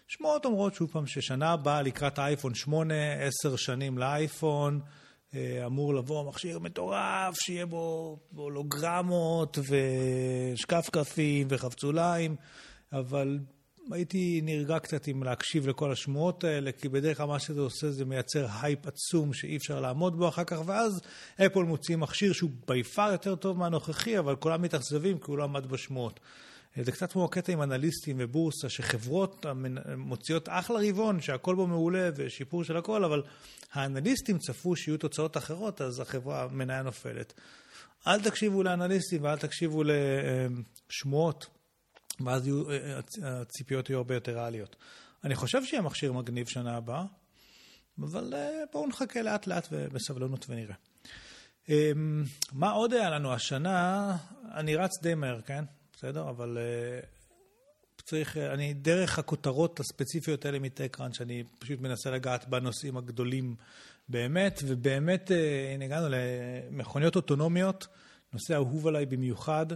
שמועות אומרות שוב פעם ששנה הבאה לקראת האייפון 8, 10 שנים לאייפון, אמור לבוא מכשיר מטורף, שיהיה בו הולוגרמות ושקפקפים וחבצוליים, אבל הייתי נרגע קצת עם להקשיב לכל השמועות האלה, כי בדרך כלל מה שזה עושה זה מייצר הייפ עצום שאי אפשר לעמוד בו אחר כך, ואז אפל מוציא מכשיר שהוא ב-X יותר טוב מהנוכחי, אבל כולם מתאכזבים כי הוא לא עמד בשמועות. זה קצת כמו הקטע עם אנליסטים ובורסה, שחברות מוציאות אחלה רבעון, שהכל בו מעולה ושיפור של הכל, אבל האנליסטים צפו שיהיו תוצאות אחרות, אז החברה, המניה נופלת. אל תקשיבו לאנליסטים ואל תקשיבו לשמועות. ואז יהיו, אה, אה, הציפיות יהיו הרבה יותר ריאליות. אני חושב שיהיה מכשיר מגניב שנה הבאה, אבל אה, בואו נחכה לאט לאט ובסבלנות ונראה. אמ, מה עוד היה לנו השנה? אני רץ די מהר, כן? בסדר? אבל צריך, אני דרך הכותרות הספציפיות האלה מטקראנץ', שאני פשוט מנסה לגעת בנושאים הגדולים באמת, ובאמת, הנה הגענו למכוניות אוטונומיות, נושא אהוב עליי במיוחד.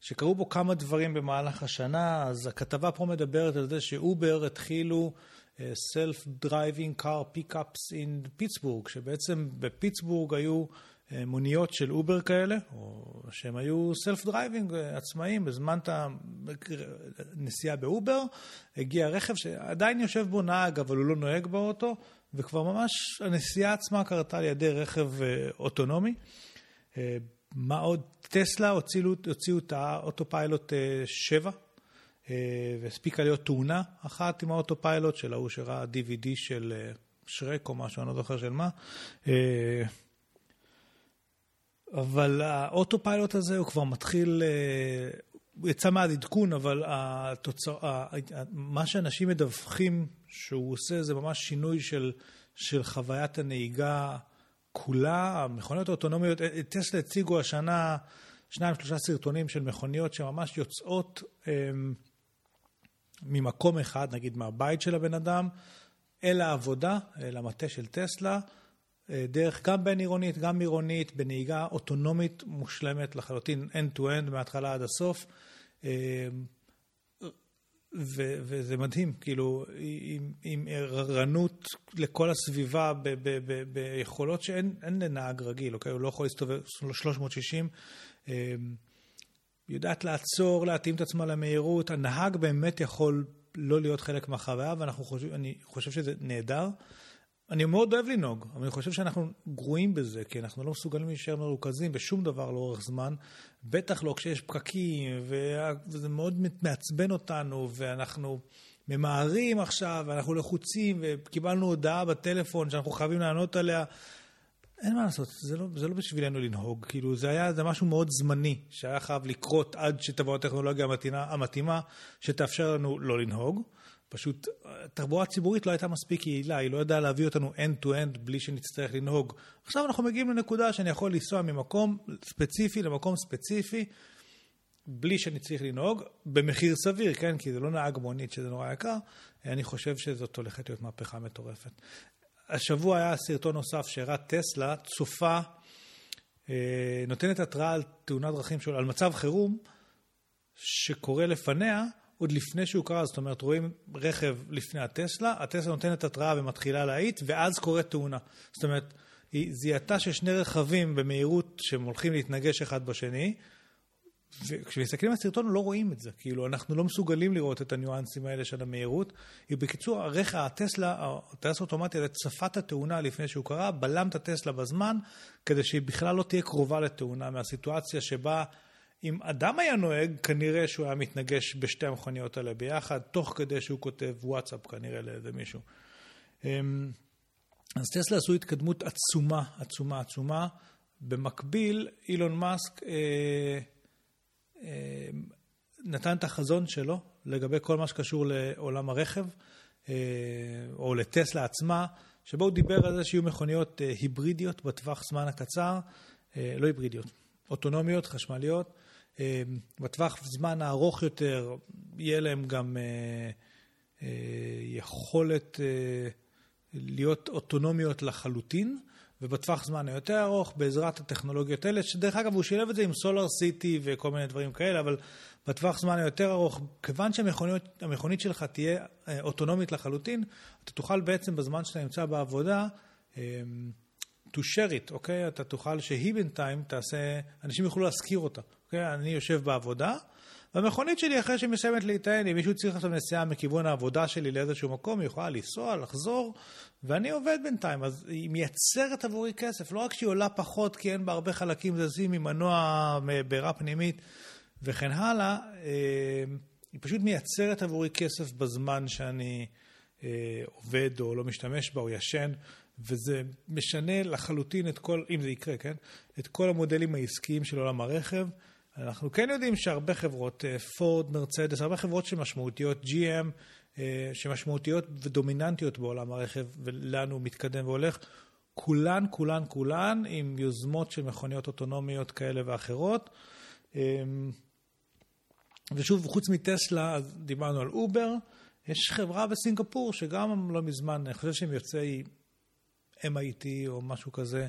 שקרו בו כמה דברים במהלך השנה, אז הכתבה פה מדברת על זה שאובר התחילו Self-Driving Car Pickups in פיטסבורג, שבעצם בפיטסבורג היו מוניות של אובר כאלה, או שהם היו Self-Driving uh, עצמאיים, בזמן הנסיעה באובר, הגיע רכב שעדיין יושב בו נהג, אבל הוא לא נוהג באוטו, וכבר ממש הנסיעה עצמה קרתה על ידי רכב uh, אוטונומי. Uh, מה עוד? טסלה הוציאו, הוציאו את האוטו פיילוט 7, אה, אה, והספיקה להיות תאונה אחת עם האוטו פיילוט של ההוא שראה DVD של אה, שרק או משהו, אני לא זוכר של מה. אבל האוטו פיילוט הזה הוא כבר מתחיל, הוא יצא מעד עדכון, אבל התוצר, מה שאנשים מדווחים שהוא עושה זה ממש שינוי של, של חוויית הנהיגה. כולה, המכוניות האוטונומיות, אה, אה, טסלה הציגו השנה שניים, שלושה סרטונים של מכוניות שממש יוצאות הם, ממקום אחד, נגיד מהבית של הבן אדם, אל העבודה, אל המטה של טסלה, אה, דרך גם בין עירונית, גם עירונית, בנהיגה אוטונומית מושלמת לחלוטין, end-to-end, מההתחלה עד הסוף. ו- וזה מדהים, כאילו, עם, עם ערנות לכל הסביבה ב- ב- ב- ביכולות שאין לנהג רגיל, אוקיי? הוא לא יכול להסתובב 360. אמ, יודעת לעצור, להתאים את עצמה למהירות. הנהג באמת יכול לא להיות חלק מהחוויה, ואני חושב שזה נהדר. אני מאוד אוהב לנהוג, אבל אני חושב שאנחנו גרועים בזה, כי אנחנו לא מסוגלים להישאר מרוכזים בשום דבר לאורך זמן, בטח לא כשיש פקקים, וזה מאוד מעצבן אותנו, ואנחנו ממהרים עכשיו, ואנחנו לחוצים, וקיבלנו הודעה בטלפון שאנחנו חייבים לענות עליה. אין מה לעשות, זה לא, זה לא בשבילנו לנהוג, כאילו זה היה זה משהו מאוד זמני, שהיה חייב לקרות עד שתבוא הטכנולוגיה המתאימה, המתאימה שתאפשר לנו לא לנהוג. פשוט, תחבורה ציבורית לא הייתה מספיק יעילה, היא לא ידעה להביא אותנו end-to-end בלי שנצטרך לנהוג. עכשיו אנחנו מגיעים לנקודה שאני יכול לנסוע ממקום ספציפי למקום ספציפי, בלי שאני צריך לנהוג, במחיר סביר, כן? כי זה לא נהג מונית שזה נורא יקר. אני חושב שזאת הולכת להיות מהפכה מטורפת. השבוע היה סרטון נוסף שהראה טסלה, צופה, אה, נותנת התראה על תאונת דרכים על מצב חירום שקורה לפניה, עוד לפני שהוא קרה, זאת אומרת, רואים רכב לפני הטסלה, הטסלה נותנת התראה ומתחילה להאיט, ואז קורית תאונה. זאת אומרת, היא זיהתה ששני רכבים במהירות שהם הולכים להתנגש אחד בשני, וכשמסתכלים על הסרטון לא רואים את זה, כאילו אנחנו לא מסוגלים לראות את הניואנסים האלה של המהירות. בקיצור, הרכב, הטסלה, הטייס האוטומטי הזה צפה את התאונה לפני שהוא קרה, בלם את הטסלה בזמן, כדי שהיא בכלל לא תהיה קרובה לתאונה, מהסיטואציה שבה אם אדם היה נוהג, כנראה שהוא היה מתנגש בשתי המכוניות האלה ביחד, תוך כדי שהוא כותב וואטסאפ כנראה לאיזה מישהו. אמ, אז טסלה עשו התקדמות עצומה, עצומה, עצומה. במקביל, אילון מאסק אה, אה, נתן את החזון שלו לגבי כל מה שקשור לעולם הרכב, אה, או לטסלה עצמה, שבו הוא דיבר על זה שיהיו מכוניות אה, היברידיות בטווח זמן הקצר, אה, לא היברידיות, אוטונומיות, חשמליות, בטווח זמן הארוך יותר יהיה להם גם אה, אה, יכולת להיות אוטונומיות לחלוטין, ובטווח זמן היותר ארוך בעזרת הטכנולוגיות האלה, שדרך אגב הוא שילב את זה עם סולאר סיטי וכל מיני דברים כאלה, אבל בטווח זמן היותר ארוך, כיוון שהמכונית שלך תהיה אוטונומית לחלוטין, אתה תוכל בעצם בזמן שאתה נמצא בעבודה, to share it, אוקיי? אתה תוכל שהיא בינתיים תעשה, אנשים יוכלו להשכיר אותה, אוקיי? אני יושב בעבודה, והמכונית שלי אחרי שהיא מסיימת להיטען, אם מישהו צריך עכשיו נסיעה מכיוון העבודה שלי לאיזשהו מקום, היא יכולה לנסוע, לחזור, ואני עובד בינתיים, אז היא מייצרת עבורי כסף, לא רק שהיא עולה פחות כי אין בה הרבה חלקים זזים עם מנוע בעירה פנימית וכן הלאה, אה, היא פשוט מייצרת עבורי כסף בזמן שאני אה, עובד או לא משתמש בה או ישן. וזה משנה לחלוטין את כל, אם זה יקרה, כן? את כל המודלים העסקיים של עולם הרכב. אנחנו כן יודעים שהרבה חברות, פורד, אה, מרצדס, הרבה חברות שמשמעותיות, GM, אה, שמשמעותיות ודומיננטיות בעולם הרכב, ולאן הוא מתקדם והולך, כולן, כולן, כולן עם יוזמות של מכוניות אוטונומיות כאלה ואחרות. אה, ושוב, חוץ מטסלה, דיברנו על אובר, יש חברה בסינגפור שגם לא מזמן, אני חושב שהם יוצאי MIT או משהו כזה,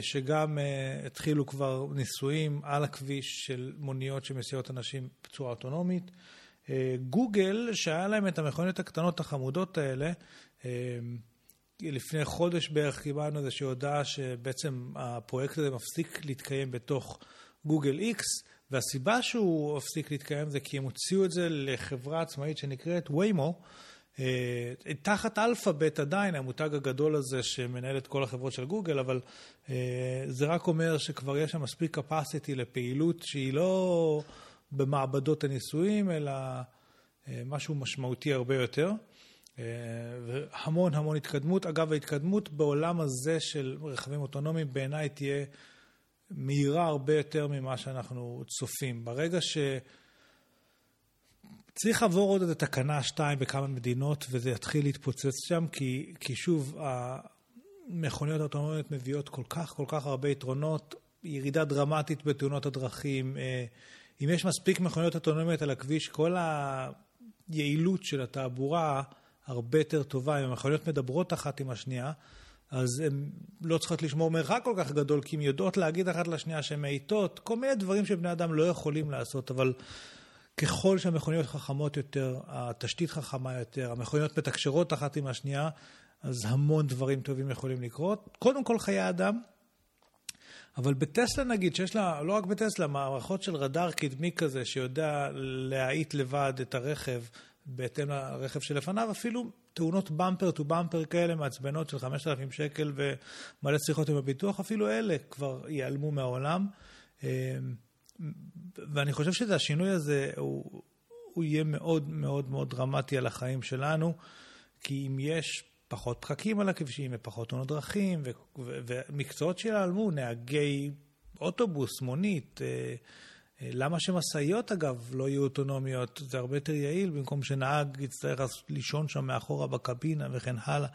שגם אה, התחילו כבר ניסויים על הכביש של מוניות שמסיעות אנשים בצורה אוטונומית. אה, גוגל, שהיה להם את המכוניות הקטנות החמודות האלה, לפני חודש בערך קיבלנו איזושהי הודעה שבעצם הפרויקט הזה מפסיק להתקיים בתוך גוגל איקס, והסיבה שהוא הפסיק להתקיים זה כי הם הוציאו את זה לחברה עצמאית שנקראת ויימו, אה, תחת אלפאבית עדיין, המותג הגדול הזה שמנהל את כל החברות של גוגל, אבל אה, זה רק אומר שכבר יש שם מספיק capacity לפעילות שהיא לא במעבדות הניסויים, אלא אה, משהו משמעותי הרבה יותר. והמון המון התקדמות. אגב, ההתקדמות בעולם הזה של רכבים אוטונומיים בעיניי תהיה מהירה הרבה יותר ממה שאנחנו צופים. ברגע ש... צריך לעבור עוד איזה תקנה שתיים בכמה מדינות, וזה יתחיל להתפוצץ שם, כי, כי שוב, המכוניות האוטונומיות מביאות כל כך, כל כך הרבה יתרונות, ירידה דרמטית בתאונות הדרכים. אה, אם יש מספיק מכוניות אוטונומיות על הכביש, כל היעילות של התעבורה הרבה יותר טובה. אם המכוניות מדברות אחת עם השנייה, אז הן לא צריכות לשמור מרחק כל כך גדול, כי הן יודעות להגיד אחת לשנייה שהן מאיטות, כל מיני דברים שבני אדם לא יכולים לעשות, אבל ככל שהמכוניות חכמות יותר, התשתית חכמה יותר, המכוניות מתקשרות אחת עם השנייה, אז המון דברים טובים יכולים לקרות. קודם כל חיי אדם, אבל בטסלה נגיד, שיש לה, לא רק בטסלה, מערכות של רדאר קדמי כזה, שיודע להאיט לבד את הרכב בהתאם לרכב שלפניו, אפילו תאונות במפר טו במפר כאלה מעצבנות של 5,000 שקל ומלא שיחות עם הביטוח, אפילו אלה כבר ייעלמו מהעולם. ואני חושב שזה, השינוי הזה, הוא, הוא יהיה מאוד מאוד מאוד דרמטי על החיים שלנו, כי אם יש פחות פקקים על הכבישים ופחות תאונות דרכים, ו- ו- ומקצועות שיעלמו, נהגי אוטובוס, מונית, אה, אה, למה שמשאיות אגב לא יהיו אוטונומיות? זה הרבה יותר יעיל במקום שנהג יצטרך לישון שם מאחורה בקבינה וכן הלאה.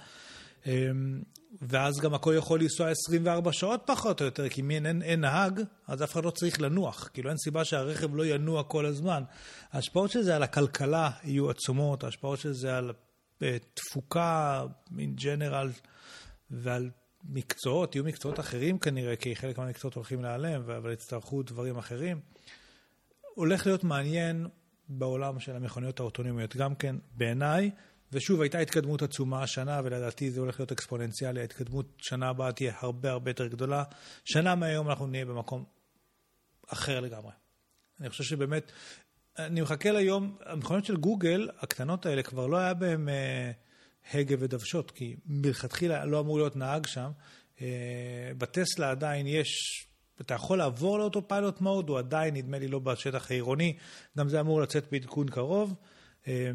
ואז גם הכל יכול לנסוע 24 שעות פחות או יותר, כי אם אין, אין, אין נהג, אז אף אחד לא צריך לנוח. כאילו אין סיבה שהרכב לא ינוע כל הזמן. ההשפעות של זה על הכלכלה יהיו עצומות, ההשפעות של זה על uh, תפוקה in general ועל מקצועות, יהיו מקצועות אחרים כנראה, כי חלק מהמקצועות הולכים להיעלם, אבל יצטרכו דברים אחרים. הולך להיות מעניין בעולם של המכוניות האוטונומיות, גם כן בעיניי. ושוב, הייתה התקדמות עצומה השנה, ולדעתי זה הולך להיות אקספוננציאלי. ההתקדמות שנה הבאה תהיה הרבה הרבה יותר גדולה. שנה מהיום אנחנו נהיה במקום אחר לגמרי. אני חושב שבאמת, אני מחכה ליום, המכונות של גוגל, הקטנות האלה, כבר לא היה בהן אה, הגה ודוושות, כי מלכתחילה לא אמור להיות נהג שם. אה, בטסלה עדיין יש, אתה יכול לעבור לאותו פיילוט מוד, הוא עדיין, נדמה לי, לא בשטח העירוני, גם זה אמור לצאת בעדכון קרוב. אה,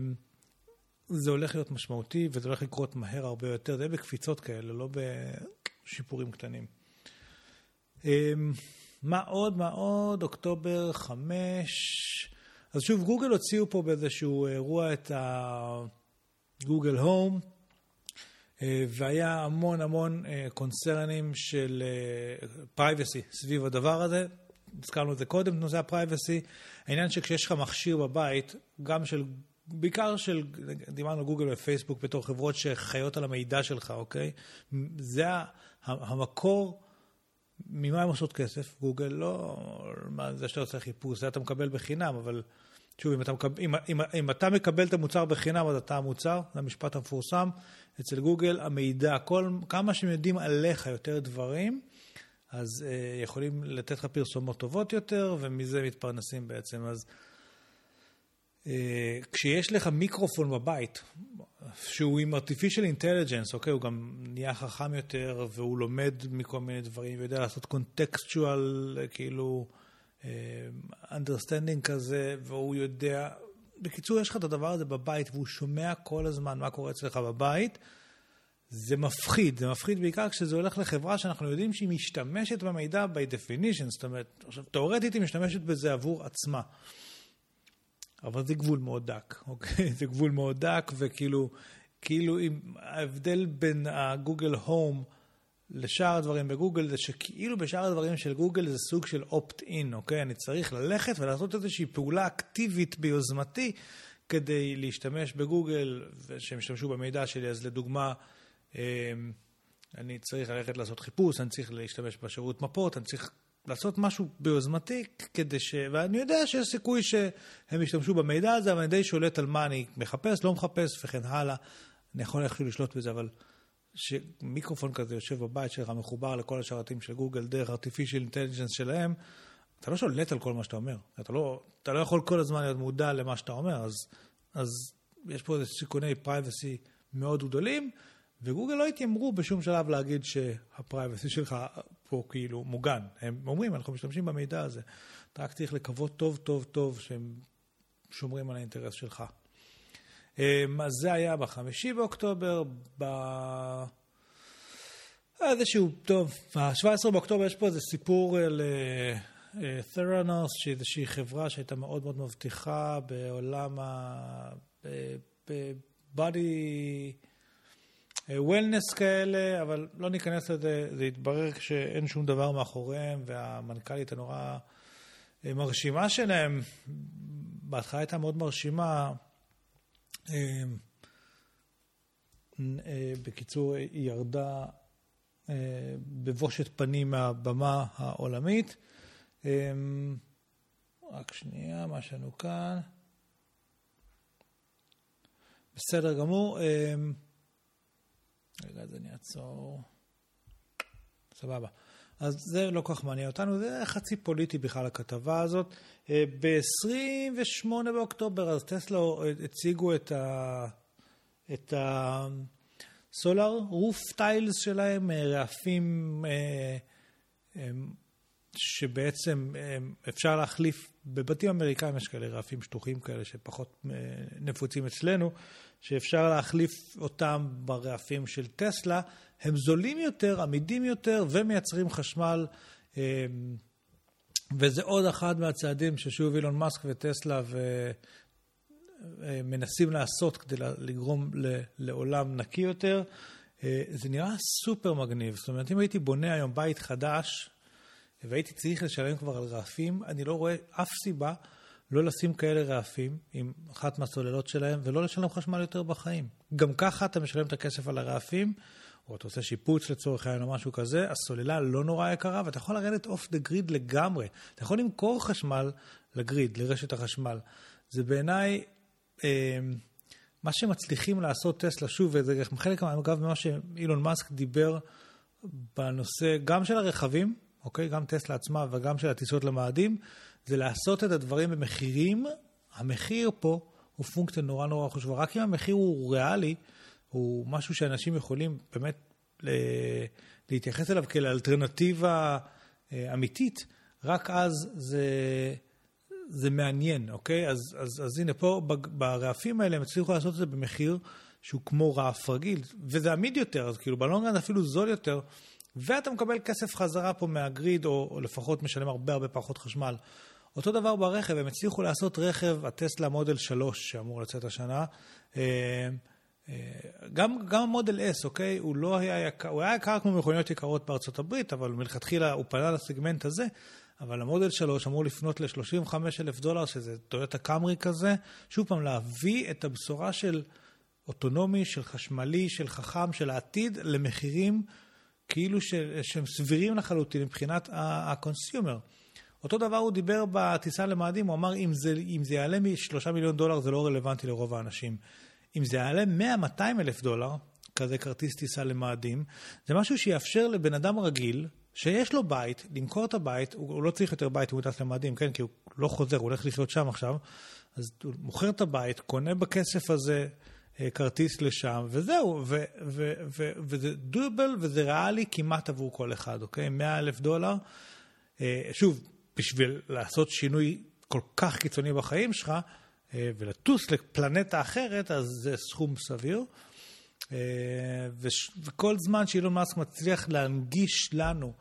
זה הולך להיות משמעותי וזה הולך לקרות מהר הרבה יותר, זה בקפיצות כאלה, לא בשיפורים קטנים. אמ, מה עוד? מה עוד? אוקטובר 5. אז שוב, גוגל הוציאו פה באיזשהו אירוע את הגוגל הום, אה, והיה המון המון concernים אה, של privacy אה, סביב הדבר הזה. הזכרנו את זה קודם, נושא ה privacy. העניין שכשיש לך מכשיר בבית, גם של בעיקר של, דיברנו גוגל ופייסבוק בתור חברות שחיות על המידע שלך, אוקיי? זה המקור, ממה הן עושות כסף? גוגל לא, מה זה שאתה עושה חיפוש, זה אתה מקבל בחינם, אבל שוב, אם אתה, מקבל, אם, אם, אם אתה מקבל את המוצר בחינם, אז אתה המוצר, זה המשפט המפורסם. אצל גוגל המידע, כל, כמה שהם יודעים עליך יותר דברים, אז אה, יכולים לתת לך פרסומות טובות יותר, ומזה מתפרנסים בעצם. אז כשיש לך מיקרופון בבית, שהוא עם artificial intelligence, אוקיי, הוא גם נהיה חכם יותר, והוא לומד מכל מיני דברים, ויודע לעשות contextual, כאילו, uh, understanding כזה, והוא יודע... בקיצור, יש לך את הדבר הזה בבית, והוא שומע כל הזמן מה קורה אצלך בבית. זה מפחיד, זה מפחיד בעיקר כשזה הולך לחברה שאנחנו יודעים שהיא משתמשת במידע by definition, זאת אומרת, עכשיו, תאורטית היא משתמשת בזה עבור עצמה. אבל זה גבול מאוד דק, אוקיי? זה גבול מאוד דק, וכאילו, כאילו אם ההבדל בין הגוגל הום לשאר הדברים בגוגל, זה שכאילו בשאר הדברים של גוגל זה סוג של opt-in, אוקיי? אני צריך ללכת ולעשות איזושהי פעולה אקטיבית ביוזמתי כדי להשתמש בגוגל, ושהם ישתמשו במידע שלי. אז לדוגמה, אמ, אני צריך ללכת לעשות חיפוש, אני צריך להשתמש בשירות מפות, אני צריך לעשות משהו ביוזמתי, כדי ש... ואני יודע שיש סיכוי שהם ישתמשו במידע הזה, אבל אני די שולט על מה אני מחפש, לא מחפש וכן הלאה. אני יכול אפילו לשלוט בזה, אבל שמיקרופון כזה יושב בבית שלך, מחובר לכל השרתים של גוגל דרך artificial intelligence שלהם, אתה לא שולט על כל מה שאתה אומר. אתה לא, אתה לא יכול כל הזמן להיות מודע למה שאתה אומר, אז, אז יש פה סיכוני privacy מאוד גדולים. וגוגל לא התיימרו בשום שלב להגיד שה privacy שלך פה כאילו מוגן. הם אומרים, אנחנו משתמשים במידע הזה. אתה רק צריך לקוות טוב טוב טוב שהם שומרים על האינטרס שלך. אמ, אז זה היה בחמישי באוקטובר, ב... איזשהו, טוב, ב-17 באוקטובר יש פה איזה סיפור על ת'רנוס, שהיא איזושהי חברה שהייתה מאוד מאוד מבטיחה בעולם ה... body... וולנס כאלה, אבל לא ניכנס לזה, זה יתברר שאין שום דבר מאחוריהם, והמנכ"לית הנורא אה, מרשימה שלהם, בהתחלה הייתה מאוד מרשימה. אה, אה, בקיצור, היא ירדה בבושת פנים מהבמה העולמית. רק שנייה, מה יש לנו כאן? בסדר גמור. רגע, אז אני אעצור. סבבה. אז זה לא כל כך מעניין אותנו, זה חצי פוליטי בכלל הכתבה הזאת. אה, ב-28 באוקטובר, אז טסלה הציגו את את הסולר רוף טיילס שלהם, רעפים שבעצם אפשר להחליף, בבתים אמריקאים יש כאלה רעפים שטוחים כאלה שפחות נפוצים אצלנו, שאפשר להחליף אותם ברעפים של טסלה. הם זולים יותר, עמידים יותר ומייצרים חשמל. וזה עוד אחד מהצעדים ששוב אילון מאסק וטסלה ומנסים לעשות כדי לגרום לעולם נקי יותר. זה נראה סופר מגניב. זאת אומרת, אם הייתי בונה היום בית חדש, והייתי צריך לשלם כבר על רעפים, אני לא רואה אף סיבה לא לשים כאלה רעפים עם אחת מהסוללות שלהם ולא לשלם חשמל יותר בחיים. גם ככה אתה משלם את הכסף על הרעפים, או אתה עושה שיפוץ לצורך העניין או משהו כזה, הסוללה לא נורא יקרה ואתה יכול לרדת אוף דה גריד לגמרי. אתה יכול למכור חשמל לגריד, לרשת החשמל. זה בעיניי... אה, מה שמצליחים לעשות טסלה, שוב, וזה חלק, אגב, ממה שאילון מאסק דיבר בנושא, גם של הרכבים, אוקיי? גם טסלה עצמה וגם של הטיסות למאדים, זה לעשות את הדברים במחירים. המחיר פה הוא פונקציה נורא נורא חשובה. רק אם המחיר הוא ריאלי, הוא משהו שאנשים יכולים באמת להתייחס אליו כאל אלטרנטיבה אה, אמיתית, רק אז זה, זה מעניין, אוקיי? אז, אז, אז הנה, פה ברעפים האלה הם הצליחו לעשות את זה במחיר שהוא כמו רעף רגיל, וזה עמיד יותר, אז כאילו ב long run אפילו זול יותר. ואתה מקבל כסף חזרה פה מה grid, או, או לפחות משלם הרבה הרבה פחות חשמל. אותו דבר ברכב, הם הצליחו לעשות רכב, הטסלה מודל 3 שאמור לצאת השנה. אה, אה, גם, גם המודל S, אוקיי? הוא לא היה יקר, הוא היה יקר כמו מכוניות יקרות בארצות הברית, אבל מלכתחילה הוא פנה לסגמנט הזה. אבל המודל 3 אמור לפנות ל-35 אלף דולר, שזה טויוטה קאמרי כזה. שוב פעם, להביא את הבשורה של אוטונומי, של חשמלי, של חכם, של העתיד, למחירים כאילו ש, שהם סבירים לחלוטין מבחינת ה consumer. אותו דבר הוא דיבר בטיסה למאדים, הוא אמר, אם זה, אם זה יעלה מ-3 מיליון דולר, זה לא רלוונטי לרוב האנשים. אם זה יעלה 100-200 אלף דולר, כזה כרטיס טיסה למאדים, זה משהו שיאפשר לבן אדם רגיל, שיש לו בית, למכור את הבית, הוא, הוא לא צריך יותר בית אם הוא טס למאדים, כן? כי הוא לא חוזר, הוא הולך לחיות שם עכשיו, אז הוא מוכר את הבית, קונה בכסף הזה אה, כרטיס לשם, וזהו, ו, ו, ו, וזה דובל וזה ריאלי כמעט עבור כל אחד, אוקיי? 100 אלף דולר. אה, שוב, בשביל לעשות שינוי כל כך קיצוני בחיים שלך, אה, ולטוס לפלנטה אחרת, אז זה סכום סביר. וכל זמן שאילון מאסק מצליח להנגיש לנו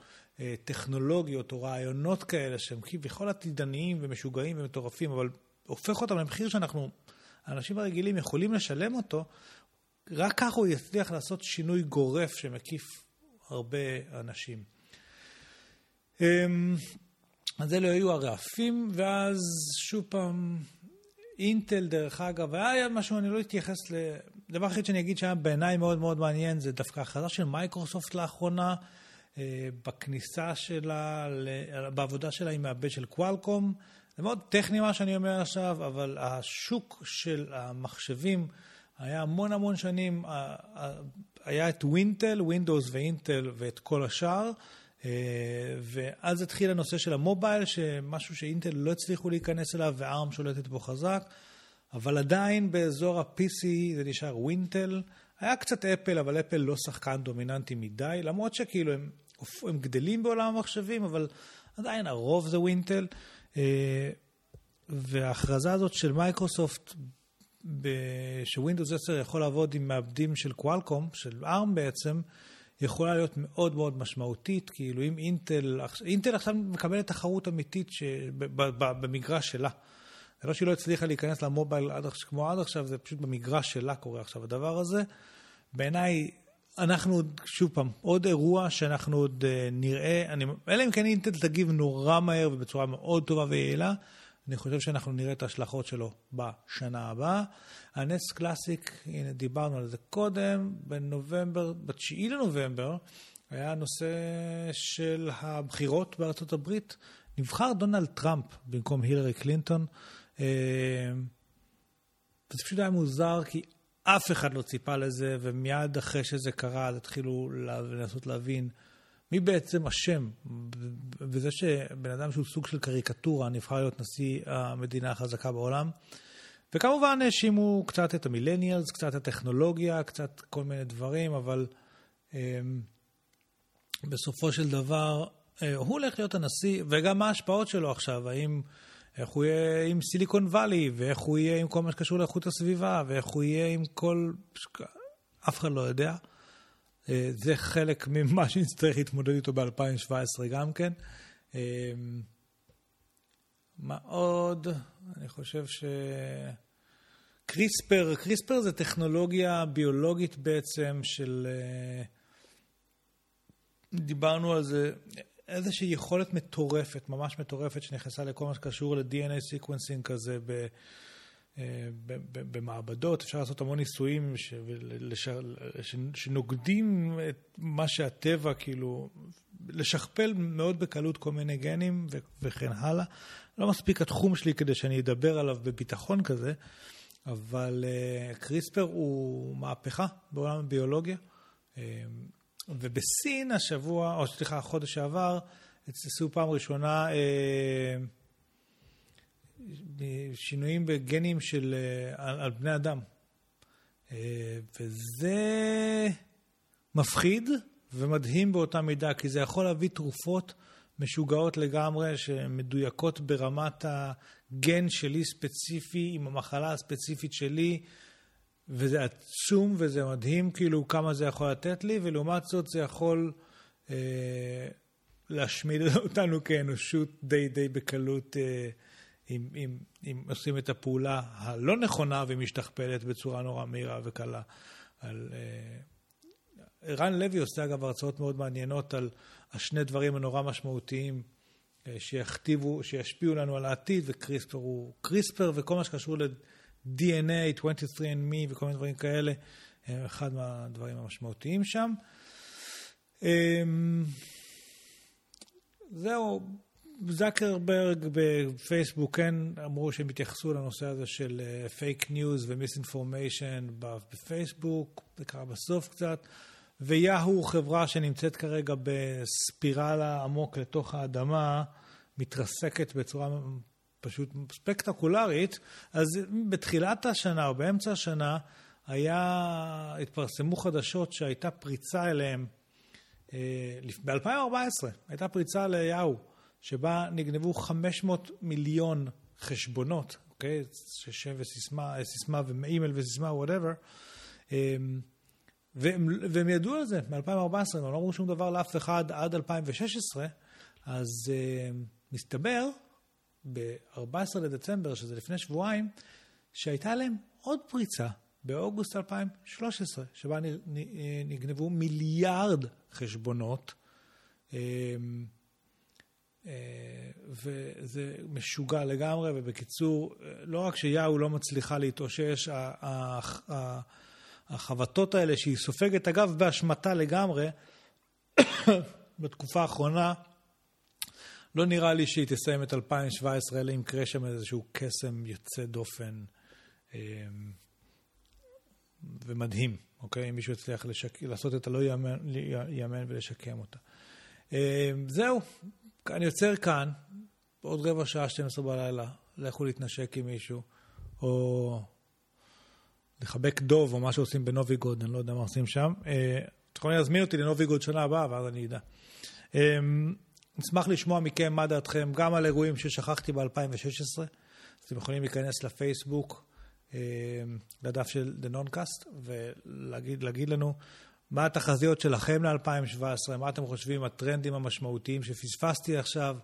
טכנולוגיות או רעיונות כאלה שהם כביכול עתידניים ומשוגעים ומטורפים, אבל הופך אותם למחיר שאנחנו האנשים הרגילים יכולים לשלם אותו, רק ככה הוא יצליח לעשות שינוי גורף שמקיף הרבה אנשים. אז אלו היו הרעפים, ואז שוב פעם, אינטל דרך אגב, היה משהו, אני לא אתייחס ל... דבר אחד שאני אגיד שהיה בעיניי מאוד מאוד מעניין, זה דווקא הכרזה של מייקרוסופט לאחרונה, אה, בכניסה שלה, בעבודה שלה עם מעבד של קוואלקום. זה מאוד טכני מה שאני אומר עכשיו, אבל השוק של המחשבים היה המון המון שנים, היה את ווינטל, ווינדוס ואינטל ואת כל השאר, אה, ואז התחיל הנושא של המובייל, שמשהו שאינטל לא הצליחו להיכנס אליו וארם שולטת בו חזק, אבל עדיין באזור ה-PC זה נשאר ווינטל. היה קצת אפל, אבל אפל לא שחקן דומיננטי מדי, למרות שכאילו הם, הם גדלים בעולם המחשבים, אבל עדיין הרוב זה ווינטל. אה, וההכרזה הזאת של מייקרוסופט, שווינדוס 10 יכול לעבוד עם מעבדים של קוואלקום, של ARM בעצם, יכולה להיות מאוד מאוד משמעותית, כאילו אם אינטל, אינטל עכשיו מקבלת תחרות אמיתית במגרש שלה. זה לא שהיא לא הצליחה להיכנס למובייל עד, כמו עד עכשיו, זה פשוט במגרש שלה קורה עכשיו הדבר הזה. בעיניי אנחנו עוד, שוב פעם, עוד אירוע שאנחנו עוד uh, נראה, אני, אלא אם כן אינטל תגיב נורא מהר ובצורה מאוד טובה ויעילה, אני חושב שאנחנו נראה את ההשלכות שלו בשנה הבאה. הנס קלאסיק, הנה דיברנו על זה קודם, בנובמבר, ב-9 לנובמבר, היה הנושא של הבחירות בארצות הברית. נבחר דונלד טראמפ במקום הילרי קלינטון. אה, זה פשוט היה מוזר, כי אף אחד לא ציפה לזה, ומיד אחרי שזה קרה, התחילו לנסות להבין מי בעצם אשם בזה שבן אדם שהוא סוג של קריקטורה נבחר להיות נשיא המדינה החזקה בעולם. וכמובן האשימו קצת את המילניאלס, קצת הטכנולוגיה, קצת כל מיני דברים, אבל אמ, בסופו של דבר אה, הוא הולך להיות הנשיא, וגם מה ההשפעות שלו עכשיו, האם, איך הוא יהיה עם סיליקון וואלי, ואיך הוא יהיה עם כל מה שקשור לאיכות הסביבה, ואיך הוא יהיה עם כל... אף אחד לא יודע. אה, זה חלק ממה שנצטרך להתמודד איתו ב-2017 גם כן. אמ, מה עוד? אני חושב ש... קריספר, קריספר זה טכנולוגיה ביולוגית בעצם של... אה, דיברנו על זה, איזושהי יכולת מטורפת, ממש מטורפת, שנכנסה לכל מה שקשור ל-DNA sequencing כזה אה, ב, במעבדות. אפשר לעשות המון ניסויים ש, לש, ש, שנוגדים את מה שהטבע, כאילו, לשכפל מאוד בקלות כל מיני גנים ו, וכן הלאה. לא מספיק התחום שלי כדי שאני אדבר עליו בביטחון כזה, אבל uh, קריספר הוא מהפכה בעולם הביולוגיה. Uh, ובסין השבוע, או סליחה, החודש שעבר, עשו פעם ראשונה אה, שינויים בגנים של, אה, על, על בני אדם. אה, וזה מפחיד ומדהים באותה מידה, כי זה יכול להביא תרופות משוגעות לגמרי, שמדויקות ברמת הגן שלי ספציפי, עם המחלה הספציפית שלי. וזה עצום וזה מדהים כאילו כמה זה יכול לתת לי, ולעומת זאת זה יכול אה, להשמיד אותנו כאנושות די די בקלות אה, אם, אם, אם עושים את הפעולה הלא נכונה ומשתכפלת בצורה נורא מהירה וקלה. על, אה, ערן לוי עושה אגב הרצאות מאוד מעניינות על השני דברים הנורא משמעותיים אה, שיכתיבו, שישפיעו לנו על העתיד, וקריספר הוא קריספר וכל מה שקשור DNA, 23andMe וכל מיני דברים כאלה, אחד מהדברים המשמעותיים שם. אמ, זהו, זקרברג בפייסבוק כן אמרו שהם התייחסו לנושא הזה של fake news ו misinformation בפייסבוק, זה קרה בסוף קצת, ויהו חברה שנמצאת כרגע בספירלה עמוק לתוך האדמה, מתרסקת בצורה פשוט ספקטקולרית, אז בתחילת השנה או באמצע השנה היה, התפרסמו חדשות שהייתה פריצה אליהם, אה, ב-2014 הייתה פריצה ליהו, שבה נגנבו 500 מיליון חשבונות, אוקיי? שם וסיסמה, סיסמה ואימייל וסיסמה, whatever. אמ, והם, והם ידעו על זה מ-2014, הם לא אמרו שום דבר לאף אחד עד 2016, אז uh, מסתבר ב-14 לדצמבר, שזה לפני שבועיים, שהייתה להם עוד פריצה באוגוסט 2013, שבה נגנבו מיליארד חשבונות. אמ, אה, וזה משוגע לגמרי, ובקיצור, לא רק שיאו לא מצליחה להתאושש, החבטות האלה שהיא סופגת, אגב, באשמתה לגמרי, בתקופה האחרונה, לא נראה לי שהיא תסיים את 2017, אלא אם יקרה שם איזשהו קסם יוצא דופן אה, ומדהים, אוקיי? אם מישהו יצליח לשק... לעשות את הלא ייאמן ולשקם אותה. אה, זהו, אני עוצר כאן, עוד רבע שעה, 12 בלילה, לכו להתנשק עם מישהו, או לחבק דוב, או מה שעושים בנוביגוד, אני לא יודע מה עושים שם. אה, אתם יכולים להזמין אותי לנוביגוד שנה הבאה, ואז אני אדע. נשמח לשמוע מכם מה דעתכם גם על אירועים ששכחתי ב-2016. אז אתם יכולים להיכנס לפייסבוק, אה, לדף של The Noncast, ולהגיד לנו מה התחזיות שלכם ל-2017, מה אתם חושבים הטרנדים המשמעותיים שפספסתי עכשיו,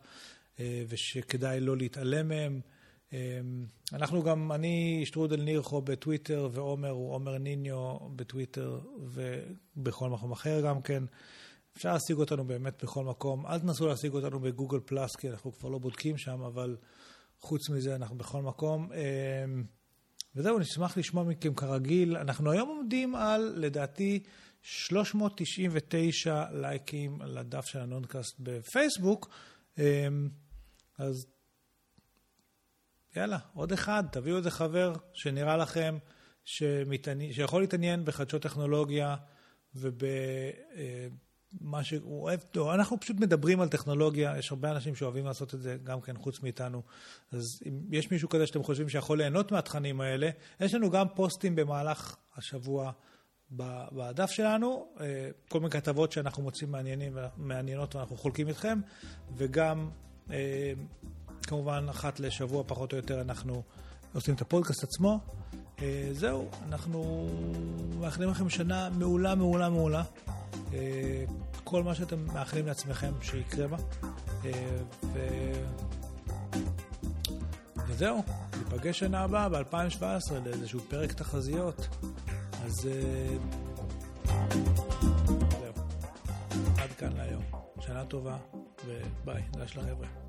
אה, ושכדאי לא להתעלם מהם. אה, אנחנו גם, אני שטרודל נירחו בטוויטר, ועומר הוא עומר ניניו בטוויטר, ובכל מקום אחר גם כן. אפשר להשיג אותנו באמת בכל מקום. אל תנסו להשיג אותנו בגוגל פלאס, כי אנחנו כבר לא בודקים שם, אבל חוץ מזה אנחנו בכל מקום. אמ, וזהו, נשמח לשמוע מכם כרגיל. אנחנו היום עומדים על, לדעתי, 399 לייקים לדף של הנונקאסט בפייסבוק. אמ, אז יאללה, עוד אחד, תביאו איזה חבר שנראה לכם שמתעני... שיכול להתעניין בחדשות טכנולוגיה וב... אה, שהוא אוהב, לא, אנחנו פשוט מדברים על טכנולוגיה, יש הרבה אנשים שאוהבים לעשות את זה גם כן חוץ מאיתנו. אז אם יש מישהו כזה שאתם חושבים שיכול ליהנות מהתכנים האלה, יש לנו גם פוסטים במהלך השבוע בדף שלנו, אה, כל מיני כתבות שאנחנו מוצאים מעניינים, מעניינות ואנחנו חולקים איתכם, וגם אה, כמובן אחת לשבוע פחות או יותר אנחנו עושים את הפודקאסט עצמו. אה, זהו, אנחנו מאחלים לכם שנה מעולה, מעולה, מעולה. כל מה שאתם מאחלים לעצמכם שיקרה בה. ו... וזהו, ניפגש שנה הבאה ב-2017 לאיזשהו פרק תחזיות. אז אה, זהו. עד כאן להיום. שנה טובה, וביי. נדש לחבר'ה.